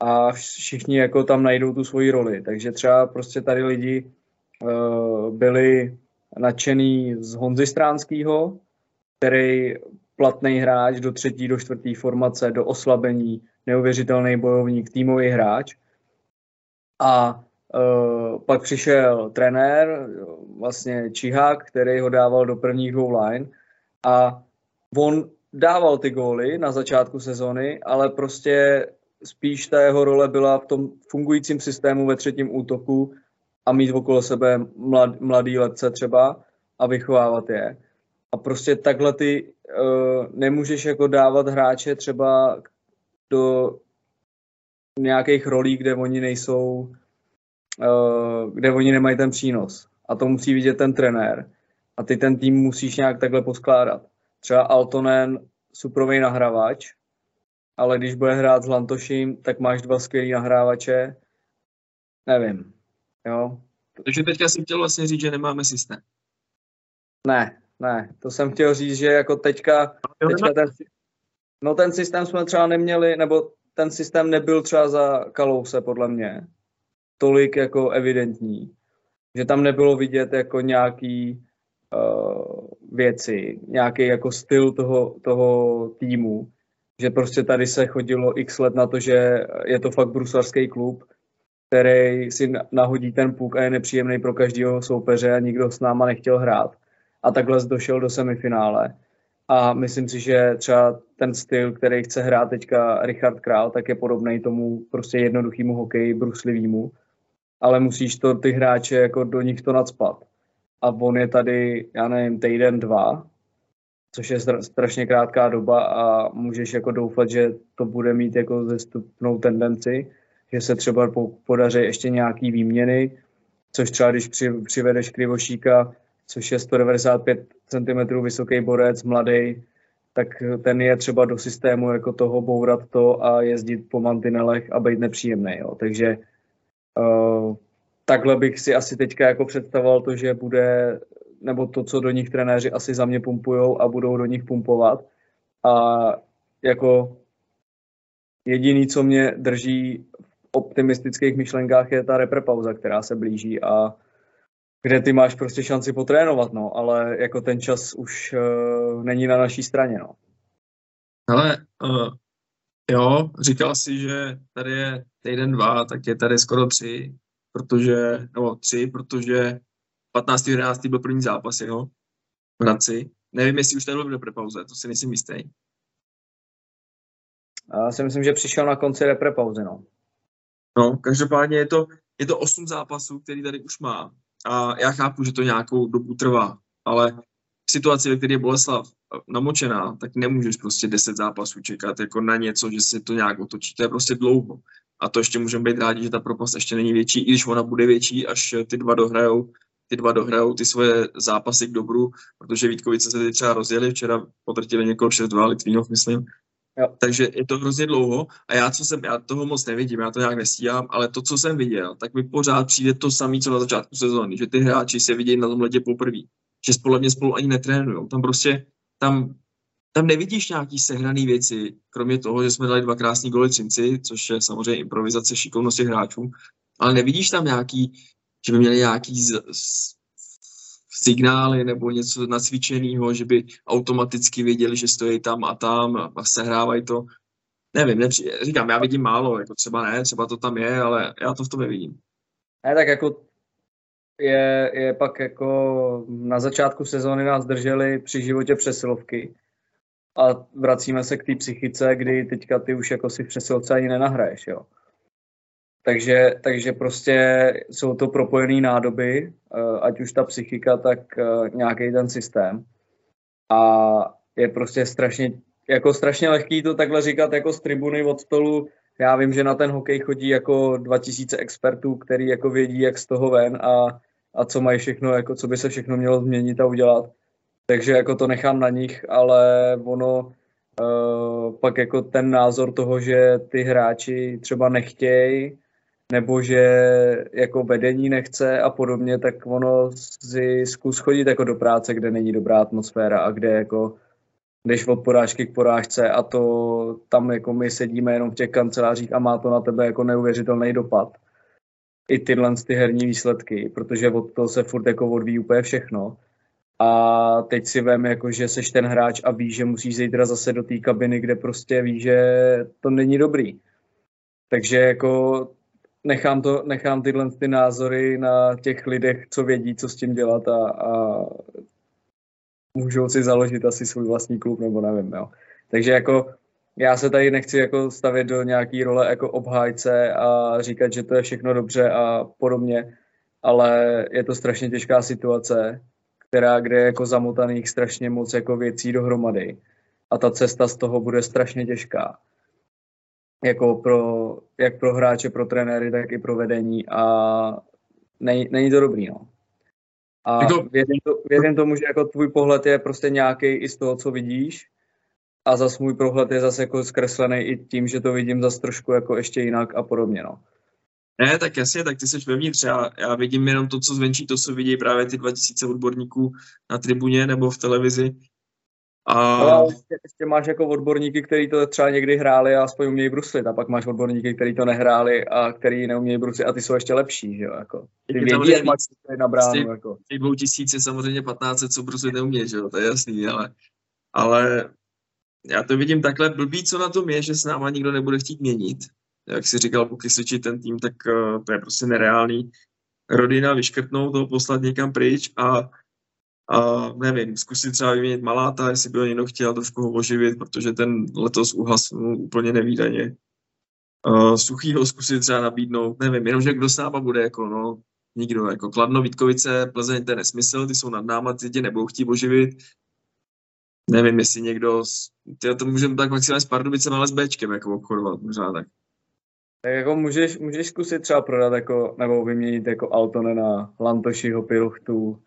a všichni jako tam najdou tu svoji roli. Takže třeba prostě tady lidi uh, byli nadšený z Honzy Stránského, který platný hráč do třetí, do čtvrtý formace, do oslabení, neuvěřitelný bojovník, týmový hráč. A uh, pak přišel trenér, vlastně Čihák, který ho dával do prvních dvou line a on dával ty góly na začátku sezony, ale prostě spíš ta jeho role byla v tom fungujícím systému ve třetím útoku a mít okolo sebe mlad, mladý letce třeba a vychovávat je. A prostě takhle ty uh, nemůžeš jako dávat hráče třeba do nějakých rolí, kde oni nejsou, uh, kde oni nemají ten přínos. A to musí vidět ten trenér. A ty ten tým musíš nějak takhle poskládat. Třeba Altonen, suprový nahrávač, ale když bude hrát s Lantoším, tak máš dva skvělý nahrávače. Nevím. Jo. Takže teďka jsem chtěl vlastně říct, že nemáme systém. Ne, ne, to jsem chtěl říct, že jako teďka, teďka ten, no ten systém jsme třeba neměli, nebo ten systém nebyl třeba za Kalouse, podle mě, tolik jako evidentní, že tam nebylo vidět jako nějaký uh, věci, nějaký jako styl toho, toho týmu, že prostě tady se chodilo x let na to, že je to fakt bruslarský klub, který si nahodí ten puk a je nepříjemný pro každého soupeře a nikdo s náma nechtěl hrát. A takhle došel do semifinále. A myslím si, že třeba ten styl, který chce hrát teďka Richard Král, tak je podobný tomu prostě jednoduchému hokeji, bruslivýmu. Ale musíš to ty hráče jako do nich to nadspat. A on je tady, já nevím, týden, dva, což je strašně krátká doba a můžeš jako doufat, že to bude mít jako zestupnou tendenci, že se třeba podaří ještě nějaký výměny, což třeba když při, přivedeš Krivošíka, což je 195 cm vysoký borec, mladý, tak ten je třeba do systému jako toho bourat to a jezdit po mantinelech a být nepříjemný. Jo. Takže uh, takhle bych si asi teďka jako představoval to, že bude, nebo to, co do nich trenéři asi za mě pumpujou a budou do nich pumpovat. A jako jediný, co mě drží v optimistických myšlenkách, je ta reprepauza, která se blíží a kde ty máš prostě šanci potrénovat, no, ale jako ten čas už uh, není na naší straně, no. Ale uh, jo, říkal si, že tady je týden dva, tak je tady skoro tři, protože, nebo tři, protože 15. 11. byl první zápas, jo, v Hradci. Nevím, jestli už tady byl repre pauze, to si nejsem jistý. Já si myslím, že přišel na konci repre pauzy, no. No, každopádně je to, je to 8 zápasů, který tady už má. A já chápu, že to nějakou dobu trvá, ale v situaci, ve které je Boleslav namočená, tak nemůžeš prostě 10 zápasů čekat jako na něco, že se to nějak otočí. To je prostě dlouho. A to ještě můžeme být rádi, že ta propast ještě není větší, i když ona bude větší, až ty dva dohrajou, ty dva dohrajou ty svoje zápasy k dobru, protože Vítkovice se teď třeba rozjeli, včera potrtili někoho 6-2, Litvínov, myslím, Jo. Takže je to hrozně dlouho a já, co jsem, já toho moc nevidím, já to nějak nestíhám, ale to, co jsem viděl, tak mi pořád přijde to samé, co na začátku sezóny, že ty hráči se vidějí na tom ledě poprvé, že spolu mě spolu ani netrénují. Tam prostě, tam, tam nevidíš nějaký sehraný věci, kromě toho, že jsme dali dva krásní goly Třinci, což je samozřejmě improvizace šikovnosti hráčů, ale nevidíš tam nějaký, že by měli nějaký z, z, signály nebo něco nacvičeného, že by automaticky věděli, že stojí tam a tam a sehrávají to. Nevím, nepři... říkám, já vidím málo, jako třeba ne, třeba to tam je, ale já to v tom nevidím. Ne, tak jako je, je pak jako na začátku sezóny nás drželi při životě přesilovky a vracíme se k té psychice, kdy teďka ty už jako si v přesilovce ani nenahraješ, jo. Takže, takže prostě jsou to propojené nádoby, eh, ať už ta psychika, tak eh, nějaký ten systém. A je prostě strašně, jako strašně lehký to takhle říkat jako z tribuny od stolu. Já vím, že na ten hokej chodí jako 2000 expertů, který jako vědí, jak z toho ven a, a co mají všechno, jako co by se všechno mělo změnit a udělat. Takže jako to nechám na nich, ale ono uh, pak jako ten názor toho, že ty hráči třeba nechtějí, nebo že jako vedení nechce a podobně, tak ono si zkus chodit jako do práce, kde není dobrá atmosféra a kde jako jdeš od porážky k porážce a to tam jako my sedíme jenom v těch kancelářích a má to na tebe jako neuvěřitelný dopad. I tyhle ty herní výsledky, protože od toho se furt jako odvíjí úplně všechno. a teď si vem, jako, že seš ten hráč a víš, že musíš zítra zase do té kabiny, kde prostě víš, že to není dobrý. Takže jako nechám, to, nechám tyhle ty názory na těch lidech, co vědí, co s tím dělat a, a můžou si založit asi svůj vlastní klub, nebo nevím, jo. Takže jako já se tady nechci jako stavět do nějaký role jako obhájce a říkat, že to je všechno dobře a podobně, ale je to strašně těžká situace, která, kde je jako zamotaných strašně moc jako věcí dohromady a ta cesta z toho bude strašně těžká. Jako pro, jak pro hráče, pro trenéry, tak i pro vedení a není, není to dobrý, no. A jako- věřím, to, věřím tomu, že jako tvůj pohled je prostě nějaký i z toho, co vidíš a zase můj pohled je zase jako zkreslený i tím, že to vidím zase trošku jako ještě jinak a podobně, no. Ne, tak jasně, tak ty jsi vevnitř. Já, já vidím jenom to, co zvenčí, to, co vidí právě ty 2000 odborníků na tribuně nebo v televizi. A... Ale ještě, ještě máš jako odborníky, kteří to třeba někdy hráli a aspoň umějí bruslit. A pak máš odborníky, kteří to nehráli a kteří neumějí bruslit a ty jsou ještě lepší, že jo? Jako. Ty vědí, jak máš na bránu. Těch, jako. těch dvou tisíc je samozřejmě 15, co bruslit neumějí, že jo? To je jasný, ale, ale já to vidím takhle blbý, co na tom je, že s náma nikdo nebude chtít měnit jak si říkal, pokysličit ten tým, tak uh, to je prostě nereálný. Rodina vyškrtnout toho, poslat někam pryč a, a nevím, zkusit třeba vyměnit Maláta, jestli by ho někdo chtěl trošku ho oživit, protože ten letos uhasnul úplně nevýdaně. Uh, suchýho zkusit třeba nabídnout, nevím, jenomže kdo s náma bude, jako no, nikdo, jako Kladno, Vítkovice, Plzeň, to je nesmysl, ty jsou nad náma, ty tě nebudou chtít oživit, nevím, jestli někdo, tyjo, to můžeme tak maximálně s Pardubicem, ale s Bčkem jako obchodovat, možná tak. Tak jako můžeš, můžeš zkusit třeba prodat jako, nebo vyměnit jako Altone na Lantošiho, Piruchtu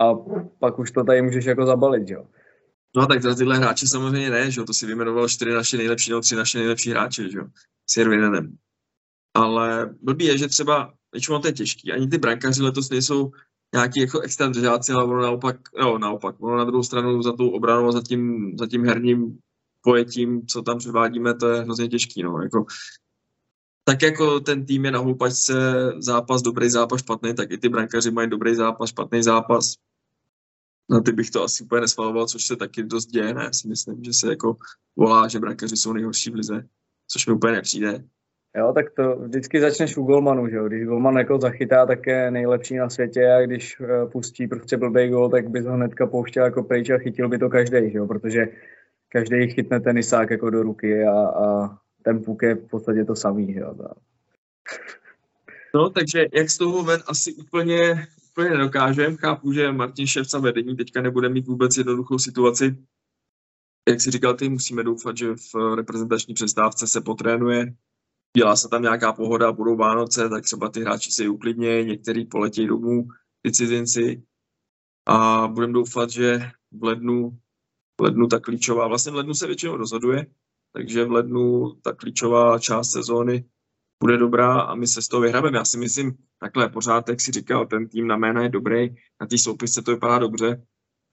a pak už to tady můžeš jako zabalit, jo. No tak teda tyhle hráče samozřejmě ne, že jo, to si vyjmenoval čtyři naše nejlepší, nebo tři naše nejlepší hráče, že jo, s Jervinem. Ale blbý je, že třeba, většinou to je těžký, ani ty brankáři letos nejsou nějaký jako extra držáci, ale ono naopak, no, naopak, ono na druhou stranu za tou obranou a za tím, za tím herním pojetím, co tam předvádíme, to je hrozně těžký, no, jako tak jako ten tým je na houpačce zápas, dobrý zápas, špatný, tak i ty brankaři mají dobrý zápas, špatný zápas. Na ty bych to asi úplně nesvaloval, což se taky dost děje, ne? Si myslím, že se jako volá, že brankaři jsou nejhorší v lize, což mi úplně nepřijde. Jo, tak to vždycky začneš u golmanu, že jo? Když golman jako zachytá, tak je nejlepší na světě a když eh, pustí prostě blbý gol, tak bys ho hnedka pouštěl jako pryč a chytil by to každý, že jo? Protože každý chytne tenisák jako do ruky a, a ten puk je v podstatě to samý. Že jo? No, takže jak z toho ven asi úplně, úplně nedokážem. Chápu, že Martin Ševca vedení teďka nebude mít vůbec jednoduchou situaci. Jak si říkal, ty musíme doufat, že v reprezentační přestávce se potrénuje, dělá se tam nějaká pohoda, budou Vánoce, tak třeba ty hráči se uklidnějí, některý poletějí domů, ty cizinci. A budeme doufat, že v lednu, v lednu ta klíčová, vlastně v lednu se většinou rozhoduje, takže v lednu ta klíčová část sezóny bude dobrá a my se z toho vyhrabeme. Já si myslím, takhle pořád, jak si říkal, ten tým na jména je dobrý, na té soupisce to vypadá dobře,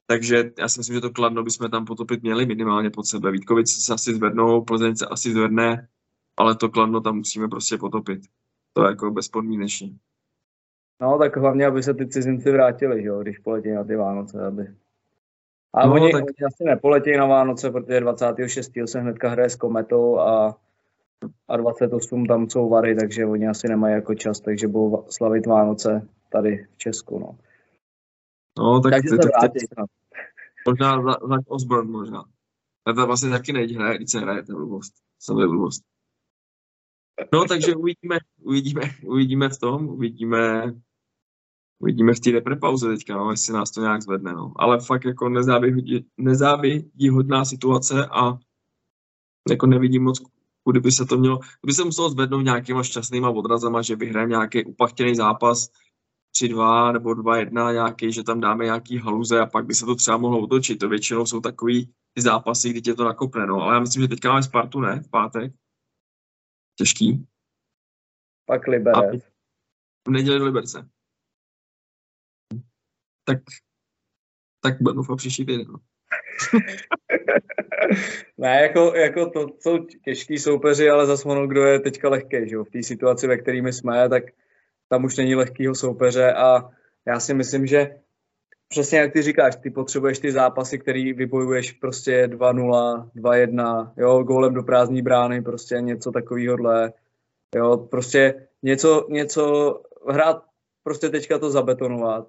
takže já si myslím, že to kladno bychom tam potopit měli minimálně pod sebe. Vítkovice se asi zvednou, Plzeň se asi zvedne, ale to kladno tam musíme prostě potopit. To je jako bezpodmínečně. No tak hlavně, aby se ty cizinci vrátili, že jo, když poletí na ty Vánoce, aby a no, oni, tak... oni asi nepoletí na Vánoce, protože 26. se hnedka hraje s Kometou a, a 28 tam jsou Vary, takže oni asi nemají jako čas, takže budou slavit Vánoce tady v Česku. No, no tak takže ty, se vrátí. Ty, možná za, za Osborne možná. A to vlastně taky nejde hraje, když se hraje, to je blbost. Je blbost. No, takže uvidíme, uvidíme, uvidíme v tom, uvidíme, Uvidíme v té reprepauze teďka, no, jestli nás to nějak zvedne. No. Ale fakt jako nezávidíhodná situace a jako nevidím moc, kudy by se to mělo, kdyby se muselo zvednout nějakýma šťastnýma odrazama, že vyhrajeme nějaký upachtěný zápas 3-2 nebo 2-1 nějaký, že tam dáme nějaký haluze a pak by se to třeba mohlo otočit. To většinou jsou takový ty zápasy, kdy tě to nakopne. No. Ale já myslím, že teďka máme Spartu, ne? V pátek. Těžký. Pak Liberec. v neděli Liberce tak, tak budu příští týden. No. ne, jako, jako to jsou těžký soupeři, ale zase ono, kdo je teďka lehký, že jo? v té situaci, ve které my jsme, tak tam už není lehkýho soupeře a já si myslím, že přesně jak ty říkáš, ty potřebuješ ty zápasy, který vybojuješ prostě 2-0, 2-1, jo, gólem do prázdní brány, prostě něco takového, jo, prostě něco, něco, hrát prostě teďka to zabetonovat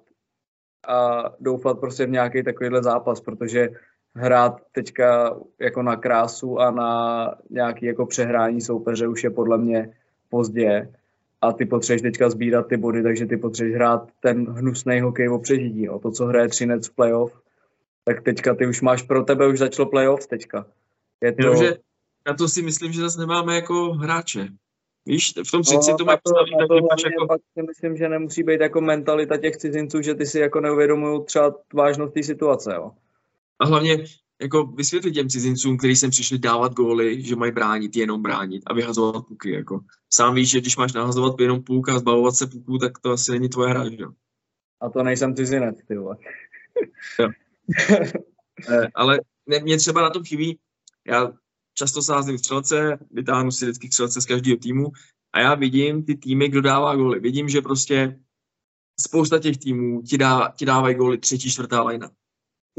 a doufat prostě v nějaký takovýhle zápas, protože hrát teďka jako na krásu a na nějaký jako přehrání soupeře už je podle mě pozdě a ty potřebuješ teďka sbírat ty body, takže ty potřebuješ hrát ten hnusný hokej o přežití. No. To, co hraje Třinec v playoff, tak teďka ty už máš, pro tebe už začalo playoff teďka. Je to... Jenomže já to si myslím, že zase nemáme jako hráče. Víš, v tom Třinci no, to mají postavit, takže máš jako... Pak si myslím, že nemusí být jako mentalita těch cizinců, že ty si jako neuvědomují třeba vážnost té situace, jo. A hlavně jako vysvětlit těm cizincům, kteří sem přišli dávat góly, že mají bránit, jenom bránit a vyhazovat puky. Jako. Sám víš, že když máš nahazovat jenom puk a zbavovat se puků, tak to asi není tvoje hra, že? A to nejsem cizinec, ty vole. Eh, ale mě třeba na tom chybí, já často sázím střelce, vytáhnu si vždycky střelce z každého týmu a já vidím ty týmy, kdo dává góly. Vidím, že prostě spousta těch týmů ti, dá, ti dávají góly třetí, čtvrtá lajna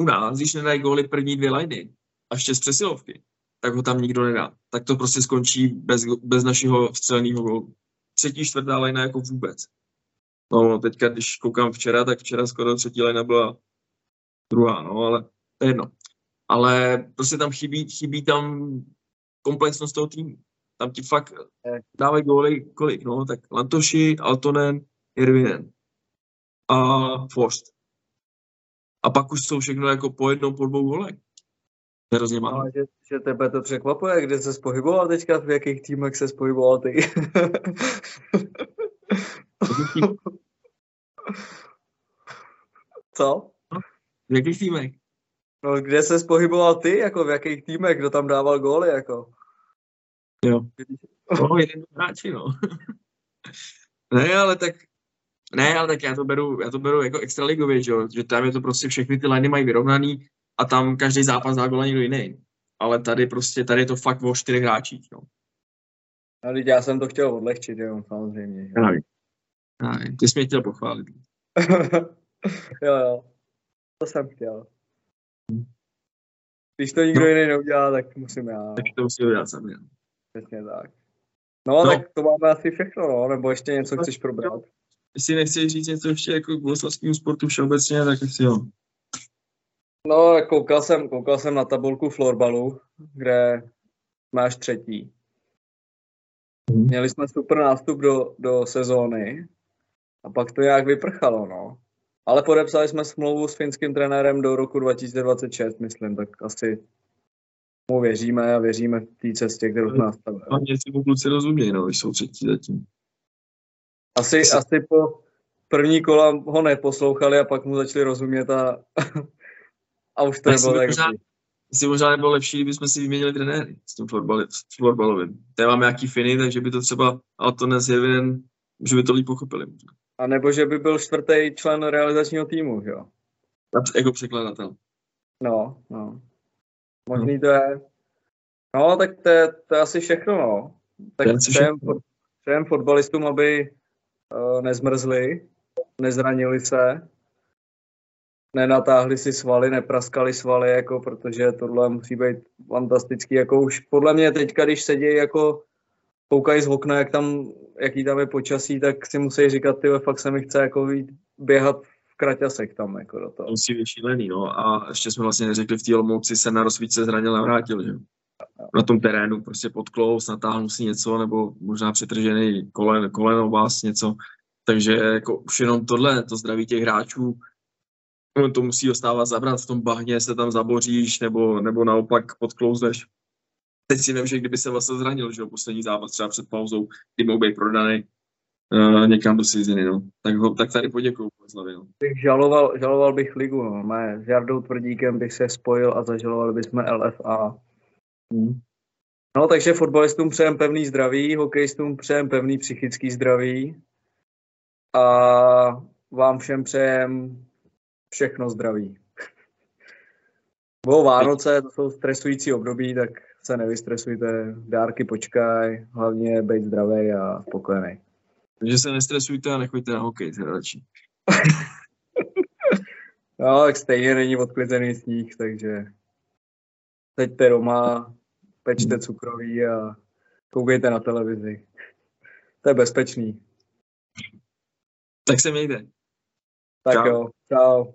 u nás, když nedají góly první dvě liny a ještě z přesilovky, tak ho tam nikdo nedá. Tak to prostě skončí bez, bez našeho střelného gólu. Třetí, čtvrtá lina jako vůbec. No, teďka, když koukám včera, tak včera skoro třetí lina byla druhá, no, ale to je jedno. Ale prostě tam chybí, chybí tam komplexnost toho týmu. Tam ti fakt dávají góly kolik, no, tak Lantoši, Altonen, Irvinen a Forst a pak už jsou všechno jako po jednom, po dvou golech. Hrozně málo. No, že, že tebe to překvapuje, kde se pohyboval teďka, v jakých týmech se pohyboval ty. Co? V jakých týmech? No, kde se pohyboval ty, jako v jakých týmech, kdo tam dával góly, jako? Jo. No, jeden hráči, no. ne, ale tak ne, ale tak já to beru, já to beru jako extraligově, že, že tam je to prostě všechny ty liney mají vyrovnaný a tam každý zápas dá gola někdo jiný. Ale tady prostě, tady je to fakt o čtyřech hráčích, no. No, já jsem to chtěl odlehčit, jo, samozřejmě. Jo. Ne, ne, ty jsi mě chtěl pochválit. jo, jo, to jsem chtěl. Když to nikdo no. jiný neudělá, tak musím já. Tak to musím udělat sami. Přesně tak. No, no, tak to máme asi všechno, no, nebo ještě něco chceš probrat? jestli nechceš říct něco ještě jako k bohoslavskému sportu všeobecně, tak asi jo. No, koukal jsem, koukal jsem na tabulku florbalu, kde máš třetí. Mhm. Měli jsme super nástup do, do sezóny a pak to nějak vyprchalo, no. Ale podepsali jsme smlouvu s finským trenérem do roku 2026, myslím, tak asi mu věříme a věříme v té cestě, kterou jsme nastavili. Hlavně si kluci rozumějí, no, jsou třetí zatím. Asi, Jsi... asi po první kola ho neposlouchali a pak mu začali rozumět a, a už to nebylo tak. Možná, si možná nebylo lepší, kdybychom si vyměnili trenéry s tím florbalovým. Tady máme nějaký Finy, takže by to třeba Altones Jevinen, že by to líp pochopili. A nebo že by byl čtvrtý člen realizačního týmu, jo? Jako překladatel. No, no. Možný no. to je. No, tak to je, to je asi všechno, no. Tak přejem fotbalistům, aby Eh, nezmrzli, nezranili se, nenatáhli si svaly, nepraskali svaly, jako, protože tohle musí být fantastický. Jako už podle mě teďka, když sedí jako koukají z okna, jak tam, jaký tam je počasí, tak si musí říkat, ty fakt se mi chce jako běhat v kraťasek tam jako do toho. Musí být šílený, no. A ještě jsme vlastně neřekli, v té Olomouci se na rozsvíce zranil a vrátil, že? Na tom terénu prostě pod klous, natáhnu si něco, nebo možná přetržený kolen, koleno vás něco. Takže jako už jenom tohle, to zdraví těch hráčů, to musí dostávat zabrat v tom bahně, se tam zaboříš, nebo, nebo naopak podklouzneš. Teď si nevím, že kdyby se vlastně zranil, že jo, poslední zápas třeba před pauzou, kdy mohl být prodaný uh, někam do seziny, no. Tak, ho, tak tady poděkuju Boleslavi, no. Bych žaloval, žaloval bych ligu, no. Mé, s Jardou Tvrdíkem bych se spojil a zažalovali bychom LFA. Hmm. No, takže fotbalistům přejem pevný zdraví, hokejistům přejem pevný psychický zdraví a vám všem přejem všechno zdraví. Bylo Vánoce, to jsou stresující období, tak se nevystresujte, dárky počkaj, hlavně být zdravý a spokojený. Takže se nestresujte a nechoďte na hokej, teda radši. No, tak stejně není odklizený sníh, takže teďte doma, pečte cukroví a koukejte na televizi. To je bezpečný. Tak se mějte. Tak Čau. jo, čau.